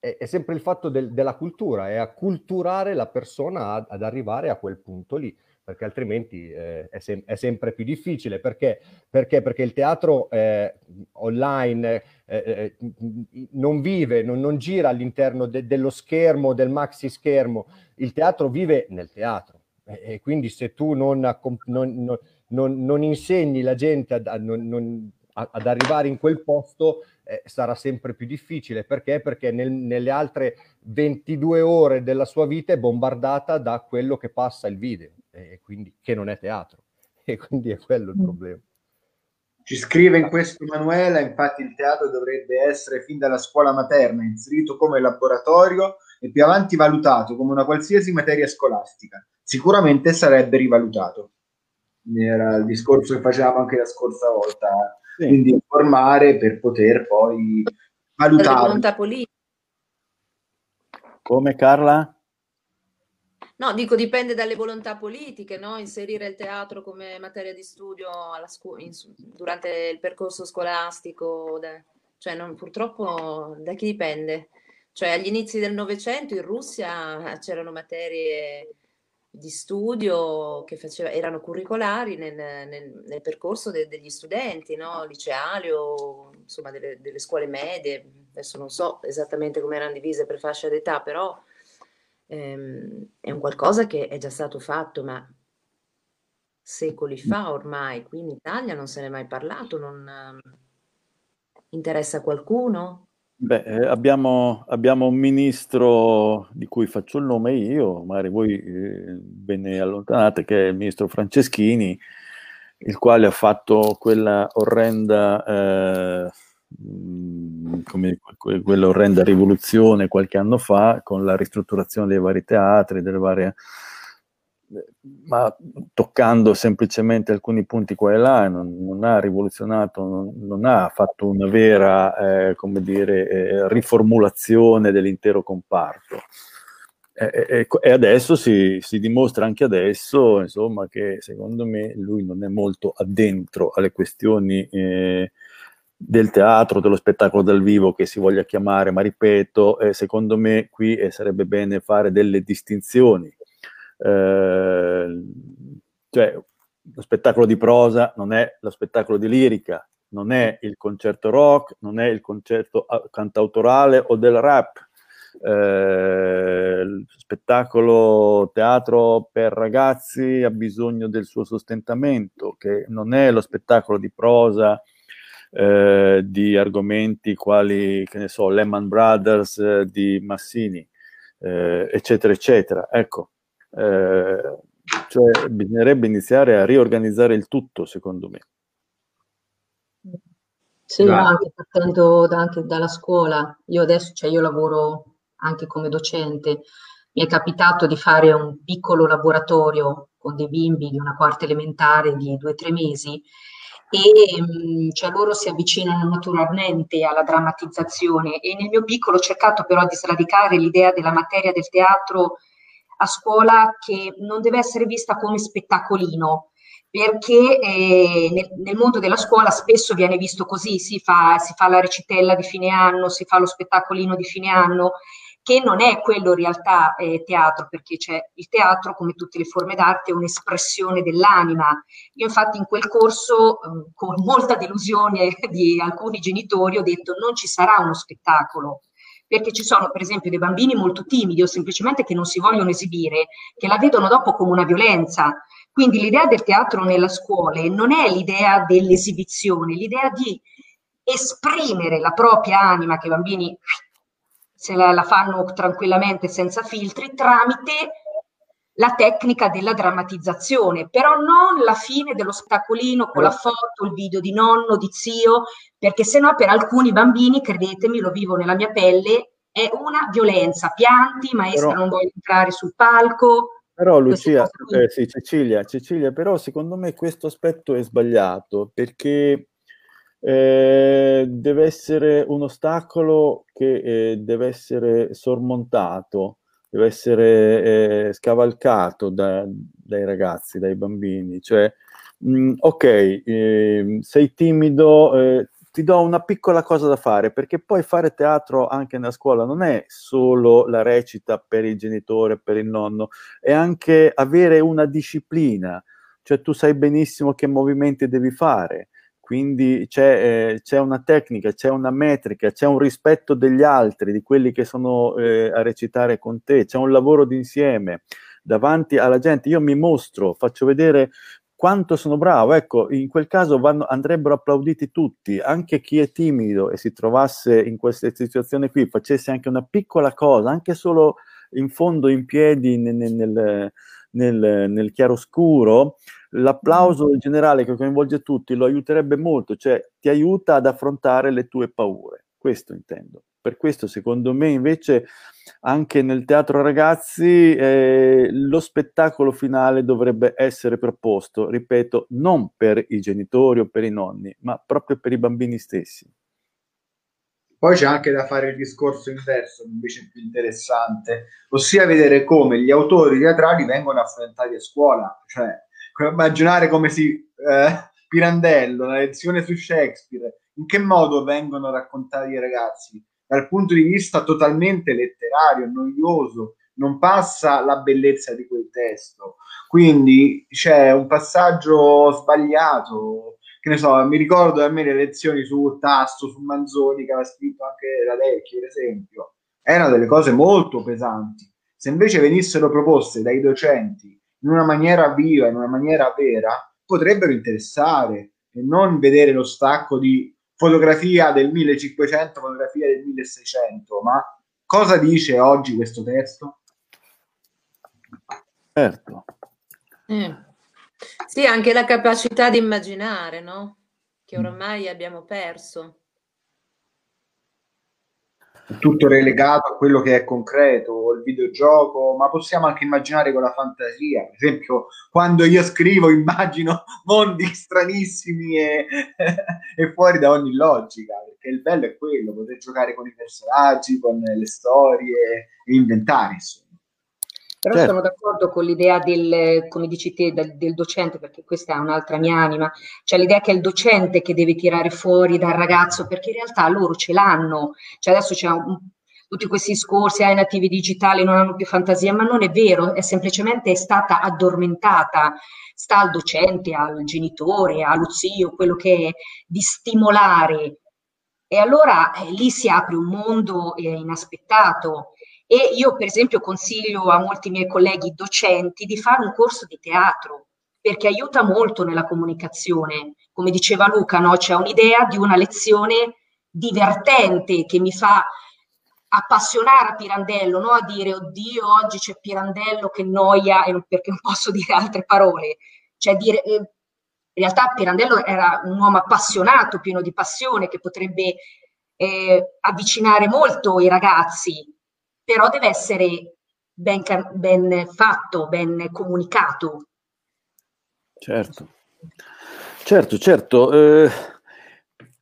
è, è, sempre il fatto del, della cultura, è acculturare la persona ad, ad, arrivare a quel punto lì, perché altrimenti eh, è, sem- è, sempre più difficile. Perché? Perché, perché il teatro eh, online eh, eh non vive, non, non gira all'interno de- dello schermo, del maxi schermo, il teatro vive nel teatro. E quindi se tu non, non, non non, non insegni la gente ad, ad, non, ad, arrivare in quel posto, eh, sarà sempre più difficile. Perché? Perché nel, nelle altre 22 ore della sua vita è bombardata da quello che passa il video, e quindi, che non è teatro. E quindi è quello il mm. problema. Ci scrive in questo Manuela, infatti il teatro dovrebbe essere fin dalla scuola materna inserito come laboratorio e più avanti valutato come una qualsiasi materia scolastica. Sicuramente sarebbe rivalutato era il discorso che facevamo anche la scorsa volta. Sì. Quindi informare per poter poi valutare. Come Carla? No, dico dipende dalle volontà politiche, no? inserire il teatro come materia di studio scu- in, durante il percorso scolastico, da, cioè non, purtroppo da chi dipende? Cioè agli inizi del Novecento in Russia c'erano materie di studio che faceva, erano curricolari nel, nel, nel percorso de, degli studenti, no? liceali o insomma delle, delle, scuole medie. Adesso non so esattamente come erano divise per fascia d'età, però ehm, è un qualcosa che è già stato fatto, ma secoli fa ormai, qui in Italia non se ne è mai parlato, non eh, interessa qualcuno? Beh, eh, abbiamo, abbiamo, un ministro di cui faccio il nome io, magari voi eh, ve ne allontanate, che è il ministro Franceschini, il quale ha fatto quella orrenda, eh, quella orrenda rivoluzione qualche anno fa con la ristrutturazione dei vari teatri, delle varie ma toccando semplicemente alcuni punti qua e là, non, non ha rivoluzionato, non, non, ha fatto una vera, eh, come dire, eh, riformulazione dell'intero comparto. E, e adesso si, si, dimostra anche adesso, insomma, che secondo me lui non è molto addentro alle questioni eh, del teatro, dello spettacolo dal vivo che si voglia chiamare, ma ripeto, eh, secondo me qui eh, sarebbe bene fare delle distinzioni eh, cioè lo spettacolo di prosa non è lo spettacolo di lirica, non è il concerto rock, non è il concerto cantautorale o del rap. Eh, spettacolo teatro per ragazzi ha bisogno del suo sostentamento, che non è lo spettacolo di prosa eh, di argomenti quali, che ne so, Lehman Brothers eh, di Massini, eh, eccetera, eccetera. Ecco, eh, cioè bisognerebbe iniziare a riorganizzare il tutto, secondo me. Sì, anche partendo da, anche dalla scuola. Io adesso, cioè io lavoro anche come docente, mi è capitato di fare un piccolo laboratorio con dei bimbi di una quarta elementare di due o tre mesi e mm, cioè, loro si avvicinano naturalmente alla drammatizzazione e nel mio piccolo ho cercato però di sradicare l'idea della materia del teatro a scuola che non deve essere vista come spettacolino, perché eh, nel, nel, mondo della scuola spesso viene visto così, si fa, si fa la recitella di fine anno, si fa lo spettacolino di fine anno, che non è quello in realtà eh, teatro, perché c'è il teatro, come tutte le forme d'arte, è un'espressione dell'anima. Io infatti in quel corso, eh, con molta delusione di alcuni genitori, ho detto non ci sarà uno spettacolo, perché ci sono per esempio dei bambini molto timidi o semplicemente che non si vogliono esibire, che la vedono dopo come una violenza. Quindi l'idea del teatro nella scuola non è l'idea dell'esibizione, l'idea di esprimere la propria anima, che i bambini se la, la fanno tranquillamente senza filtri, tramite la tecnica della drammatizzazione, però non la fine dello spettacolino con la foto, il video di nonno, di zio, perché sennò per alcuni bambini, credetemi, lo vivo nella mia pelle, è una violenza. Pianti, maestra però, non vuole entrare sul palco. Però Lucia, eh, sì, Cecilia, Cecilia, però secondo me questo aspetto è sbagliato perché eh, deve essere un ostacolo che eh, deve essere sormontato deve essere eh, scavalcato da, dai ragazzi, dai bambini. Cioè, mh, mm, ok, eh, sei timido, eh, ti do una piccola cosa da fare, perché poi fare teatro anche nella scuola non è solo la recita per il genitore, per il nonno, è anche avere una disciplina, cioè tu sai benissimo che movimenti devi fare quindi c'è, eh, c'è, una tecnica, c'è una metrica, c'è un rispetto degli altri, di quelli che sono eh, a recitare con te, c'è un lavoro d'insieme davanti alla gente. Io mi mostro, faccio vedere quanto sono bravo. Ecco, in quel caso vanno, andrebbero applauditi tutti, anche chi è timido e si trovasse in questa situazione qui, facesse anche una piccola cosa, anche solo in fondo in piedi nel, nel, nel, nel chiaroscuro l'applauso generale che coinvolge tutti lo aiuterebbe molto, cioè ti aiuta ad affrontare le tue paure. Questo intendo. Per questo, secondo me, invece, anche nel teatro ragazzi, eh, lo spettacolo finale dovrebbe essere proposto, ripeto, non per i genitori o per i nonni, ma proprio per i bambini stessi. Poi c'è anche da fare il discorso inverso, invece più interessante, ossia vedere come gli autori teatrali vengono affrontati a scuola, cioè immaginare come si eh, Pirandello, la lezione su Shakespeare, in che modo vengono raccontati i ragazzi? Dal punto di vista totalmente letterario, noioso, non passa la bellezza di quel testo. Quindi c'è un passaggio sbagliato. Che ne so, mi ricordo a me le lezioni su Tasto, su Manzoni, che aveva scritto anche la Vecchia, per esempio. Erano delle cose molto pesanti. Se invece venissero proposte dai docenti in una maniera viva, in una maniera vera, potrebbero interessare e non vedere lo stacco di fotografia del 1500, fotografia del 1600, ma cosa dice oggi questo testo? Certo. Eh. Sì, anche la capacità di immaginare, no? Che ormai abbiamo perso tutto relegato a quello che è concreto, il videogioco, ma possiamo anche immaginare con la fantasia. Per esempio, quando io scrivo immagino mondi stranissimi e, e fuori da ogni logica, perché il bello è quello, poter giocare con i personaggi, con le storie e inventare, insomma. Però certo. sono d'accordo con l'idea del, come dici te, del, del, docente, perché questa è un'altra mia anima, cioè l'idea che è il docente che deve tirare fuori dal ragazzo, perché in realtà loro ce l'hanno, cioè adesso c'è un, tutti questi discorsi, ai ah, nativi digitali non hanno più fantasia, ma non è vero, è semplicemente stata addormentata, sta al docente, al genitore, allo zio, quello che è, di stimolare. E allora eh, lì si apre un mondo eh, inaspettato e io, per esempio, consiglio a molti miei colleghi docenti di fare un corso di teatro, perché aiuta molto nella comunicazione. Come diceva Luca, no? c'è un'idea di una lezione divertente che mi fa appassionare a Pirandello, no? a dire oddio oggi c'è Pirandello che noia perché non posso dire altre parole, cioè dire eh, in realtà Pirandello era un uomo appassionato, pieno di passione, che potrebbe eh, avvicinare molto i ragazzi, però deve essere ben, ben fatto, ben comunicato. Certo, certo, certo. Eh,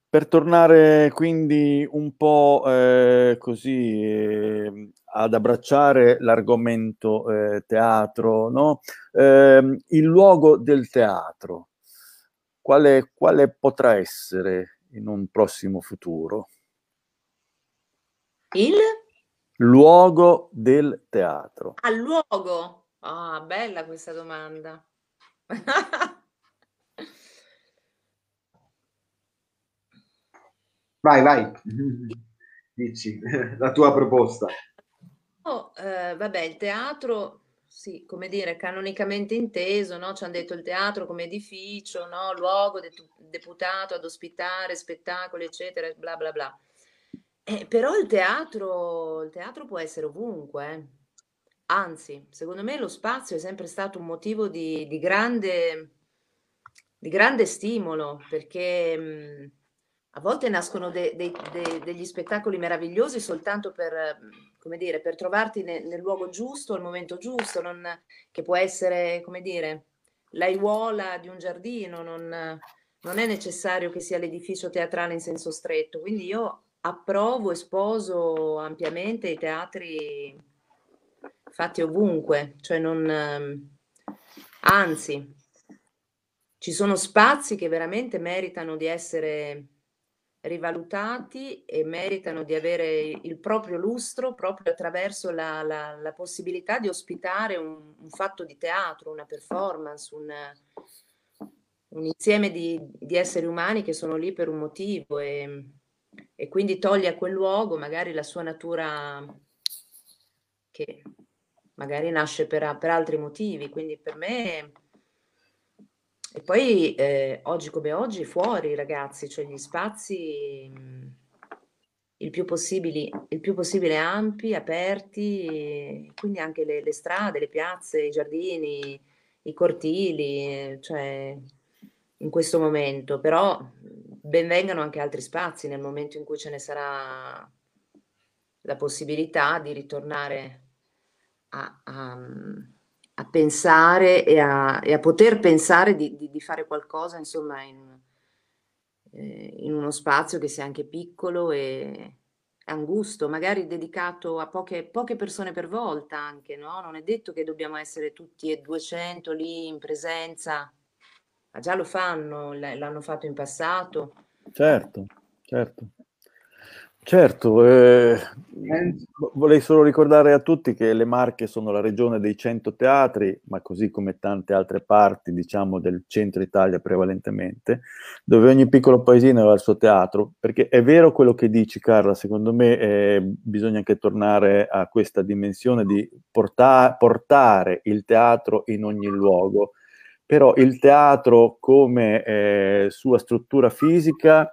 per tornare quindi un po' eh, così eh, ad abbracciare l'argomento eh, teatro, no? Ehm, il luogo del teatro, quale, quale potrà essere in un prossimo futuro? Il? Luogo del teatro. Al luogo? Ah, bella questa domanda. Vai, vai, dici la tua proposta. Oh, eh, vabbè, il teatro, sì, come dire, canonicamente inteso, no? Ci hanno detto il teatro come edificio, no? Luogo de- deputato ad ospitare spettacoli, eccetera, bla bla bla. Eh, però il teatro, il teatro può essere ovunque. Anzi, secondo me lo spazio è sempre stato un motivo di, di grande, di grande stimolo, perché mh, a volte nascono de, de, de, degli spettacoli meravigliosi soltanto per, come dire, per trovarti ne, nel luogo giusto, al momento giusto, non, che può essere, come dire, l'aiuola di un giardino, non, non è necessario che sia l'edificio teatrale in senso stretto. Quindi io approvo e sposo ampiamente i teatri fatti ovunque, cioè non... Anzi, ci sono spazi che veramente meritano di essere rivalutati e meritano di avere il proprio lustro proprio attraverso la, la, la possibilità di ospitare un, un, fatto di teatro, una performance, un, un insieme di, di, esseri umani che sono lì per un motivo e, e quindi toglie a quel luogo magari la sua natura che magari nasce per, per altri motivi. Quindi per me e poi eh, oggi come oggi fuori ragazzi, cioè gli spazi il, più il più possibile ampi, aperti, quindi anche le, le, strade, le piazze, i giardini, i cortili, cioè in questo momento, però benvengano anche altri spazi nel momento in cui ce ne sarà la possibilità di ritornare a, a a pensare e a, e a poter pensare di, di, di, fare qualcosa, insomma, in, eh, in, uno spazio che sia anche piccolo e angusto, magari dedicato a poche, poche persone per volta anche, no? Non è detto che dobbiamo essere tutti e 200 lì in presenza, ma già lo fanno, l'hanno fatto in passato. Certo, certo. Certo, eh, vorrei solo ricordare a tutti che le Marche sono la regione dei 100 teatri, ma così come tante altre parti, diciamo, del centro Italia prevalentemente, dove ogni piccolo paesino ha il suo teatro, perché è vero quello che dici Carla, secondo me eh, bisogna anche tornare a questa dimensione di porta- portare il teatro in ogni luogo, però il teatro come eh, sua struttura fisica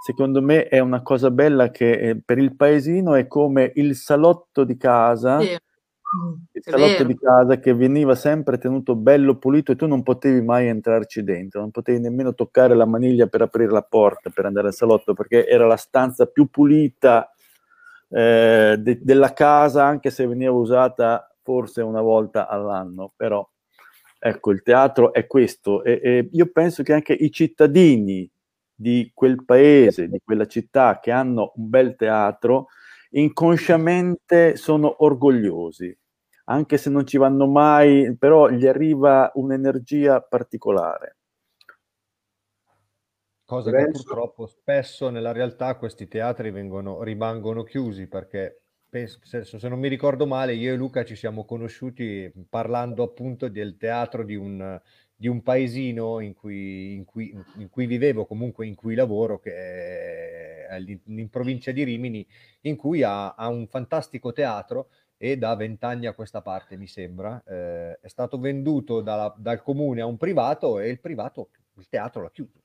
secondo me è una cosa bella che eh, per il paesino è come il salotto di casa, sì. il salotto di casa che veniva sempre tenuto bello pulito e tu non potevi mai entrarci dentro, non potevi nemmeno toccare la maniglia per aprire la porta per andare al salotto perché era la stanza più pulita eh, de- della casa anche se veniva usata forse una volta all'anno, però ecco il teatro è questo e, e io penso che anche i cittadini di quel paese, di quella città che hanno un bel teatro, inconsciamente sono orgogliosi, anche se non ci vanno mai, però gli arriva un'energia particolare. Cosa che purtroppo spesso nella realtà questi teatri vengono, rimangono chiusi perché penso, se, non mi ricordo male, io e Luca ci siamo conosciuuti parlando appunto del teatro di un, di un paesino in cui, in, cui, in cui, vivevo, comunque in cui lavoro, che è in provincia di Rimini, in cui ha, ha un fantastico teatro, e da vent'anni a questa parte, mi sembra, eh, è stato venduto dalla, dal comune a un privato e il privato, il teatro l'ha chiuso.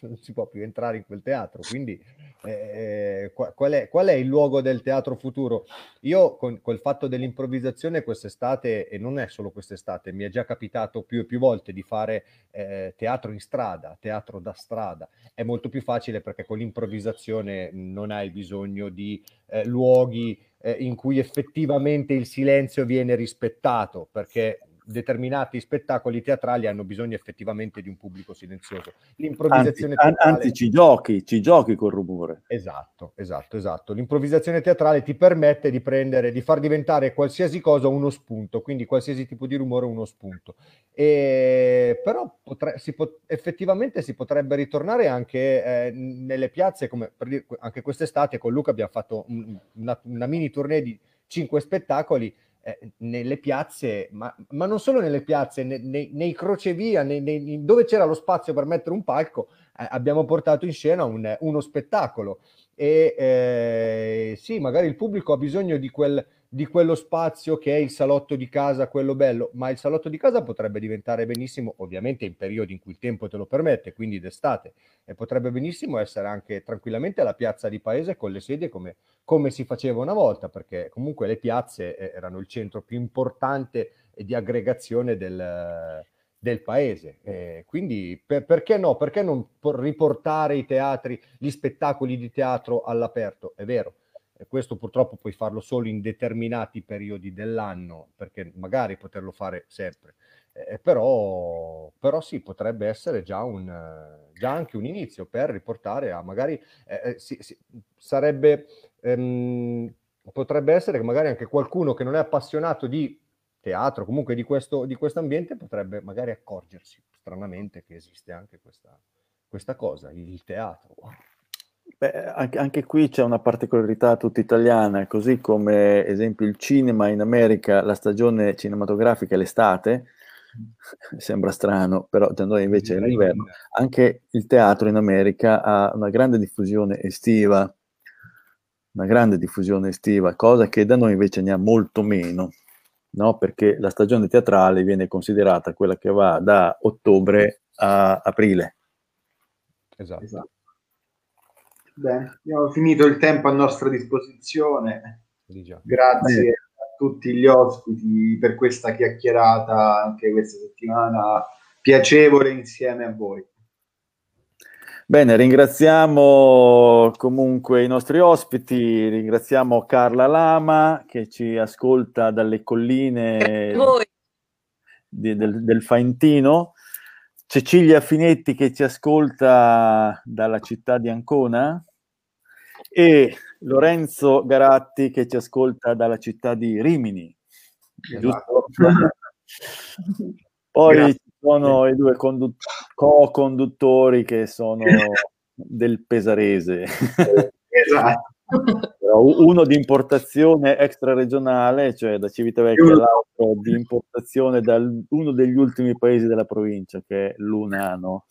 Non si può più entrare in quel teatro. Quindi, eh, qual, è, qual, è, il luogo del teatro futuro? Io, con col fatto dell'improvvisazione, quest'estate, e non è solo quest'estate, mi è già capitato più e più volte di fare eh, teatro in strada, teatro da strada. È molto più facile perché con l'improvvisazione non hai bisogno di eh, luoghi eh, in cui effettivamente il silenzio viene rispettato, perché determinati spettacoli teatrali hanno bisogno effettivamente di un pubblico silenzioso. L'improvvisazione anzi, teatrale... anzi ci giochi, ci giochi col rumore. Esatto, esatto, esatto. L'improvvisazione teatrale ti permette di prendere, di far diventare qualsiasi cosa uno spunto, quindi qualsiasi tipo di rumore uno spunto. E, però potre, si pot, effettivamente si potrebbe ritornare anche eh, nelle piazze, come per dire, anche quest'estate con Luca abbiamo fatto una, una mini tournée di cinque spettacoli eh, nelle piazze, ma, ma, non solo nelle piazze, nei, nei, nei crocevia, nei, nei, dove c'era lo spazio per mettere un palco, eh, abbiamo portato in scena un, uno spettacolo. E eh, sì, magari il pubblico ha bisogno di quel, di quello spazio che è il salotto di casa, quello bello, ma il salotto di casa potrebbe diventare benissimo, ovviamente in periodi in cui il tempo te lo permette, quindi d'estate, e potrebbe benissimo essere anche tranquillamente la piazza di paese con le sedie come, come si faceva una volta, perché comunque le piazze eh, erano il centro più importante di aggregazione del, del paese. Eh, quindi per, perché no? Perché non riportare i teatri, gli spettacoli di teatro all'aperto? È vero, questo purtroppo puoi farlo solo in determinati periodi dell'anno, perché magari poterlo fare sempre. Eh, però, però sì, potrebbe essere già, un, già anche un inizio per riportare a magari, eh, eh sì, sì, sarebbe, ehm, potrebbe essere che magari anche qualcuno che non è appassionato di teatro, comunque di questo di ambiente, potrebbe magari accorgersi stranamente che esiste anche questa, questa cosa, il teatro. Wow. Beh, anche, anche, qui c'è una particolarità tutta italiana, così come esempio il cinema in America, la stagione cinematografica è l'estate, sembra strano, però da noi invece è l'inverno, anche il teatro in America ha una grande diffusione estiva, una grande diffusione estiva, cosa che da noi invece ne ha molto meno, no? perché la stagione teatrale viene considerata quella che va da ottobre a aprile. Esatto. esatto. Bene, abbiamo finito il tempo a nostra disposizione. Grazie a tutti gli ospiti per questa chiacchierata anche questa settimana piacevole insieme a voi. Bene, ringraziamo comunque i nostri ospiti, ringraziamo Carla Lama che ci ascolta dalle colline di, del, del Faentino Cecilia Finetti che ci ascolta dalla città di Ancona e Lorenzo Garatti che ci ascolta dalla città di Rimini. Esatto. Poi Grazie. ci sono i due condu- co-conduttori che sono del Pesarese. Esatto uno di importazione extraregionale, cioè da Civitavecchia all'altro di importazione da uno degli ultimi paesi della provincia, che è l'Unano,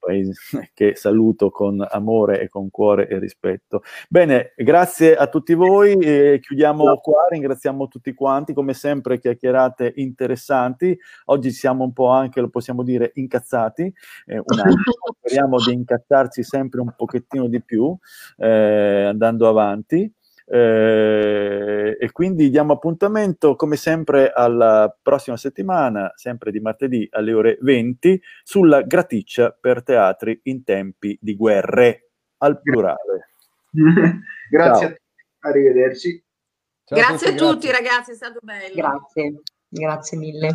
paese che saluto con amore e con cuore e rispetto. Bene, grazie a tutti voi, e chiudiamo qua, ringraziamo tutti quanti, come sempre chiacchierate interessanti, oggi siamo un po' anche, lo possiamo dire, incazzati, eh, speriamo di incazzarci sempre un pochettino di più, eh, andando avanti. Eh, e quindi diamo appuntamento come sempre alla prossima settimana, sempre di martedì alle ore 20, sulla graticcia per teatri in tempi di guerre, al plurale. grazie Ciao. a tutti, arrivederci. Ciao grazie a tutti, a tutti ragazzi, è stato bello. Grazie, grazie mille.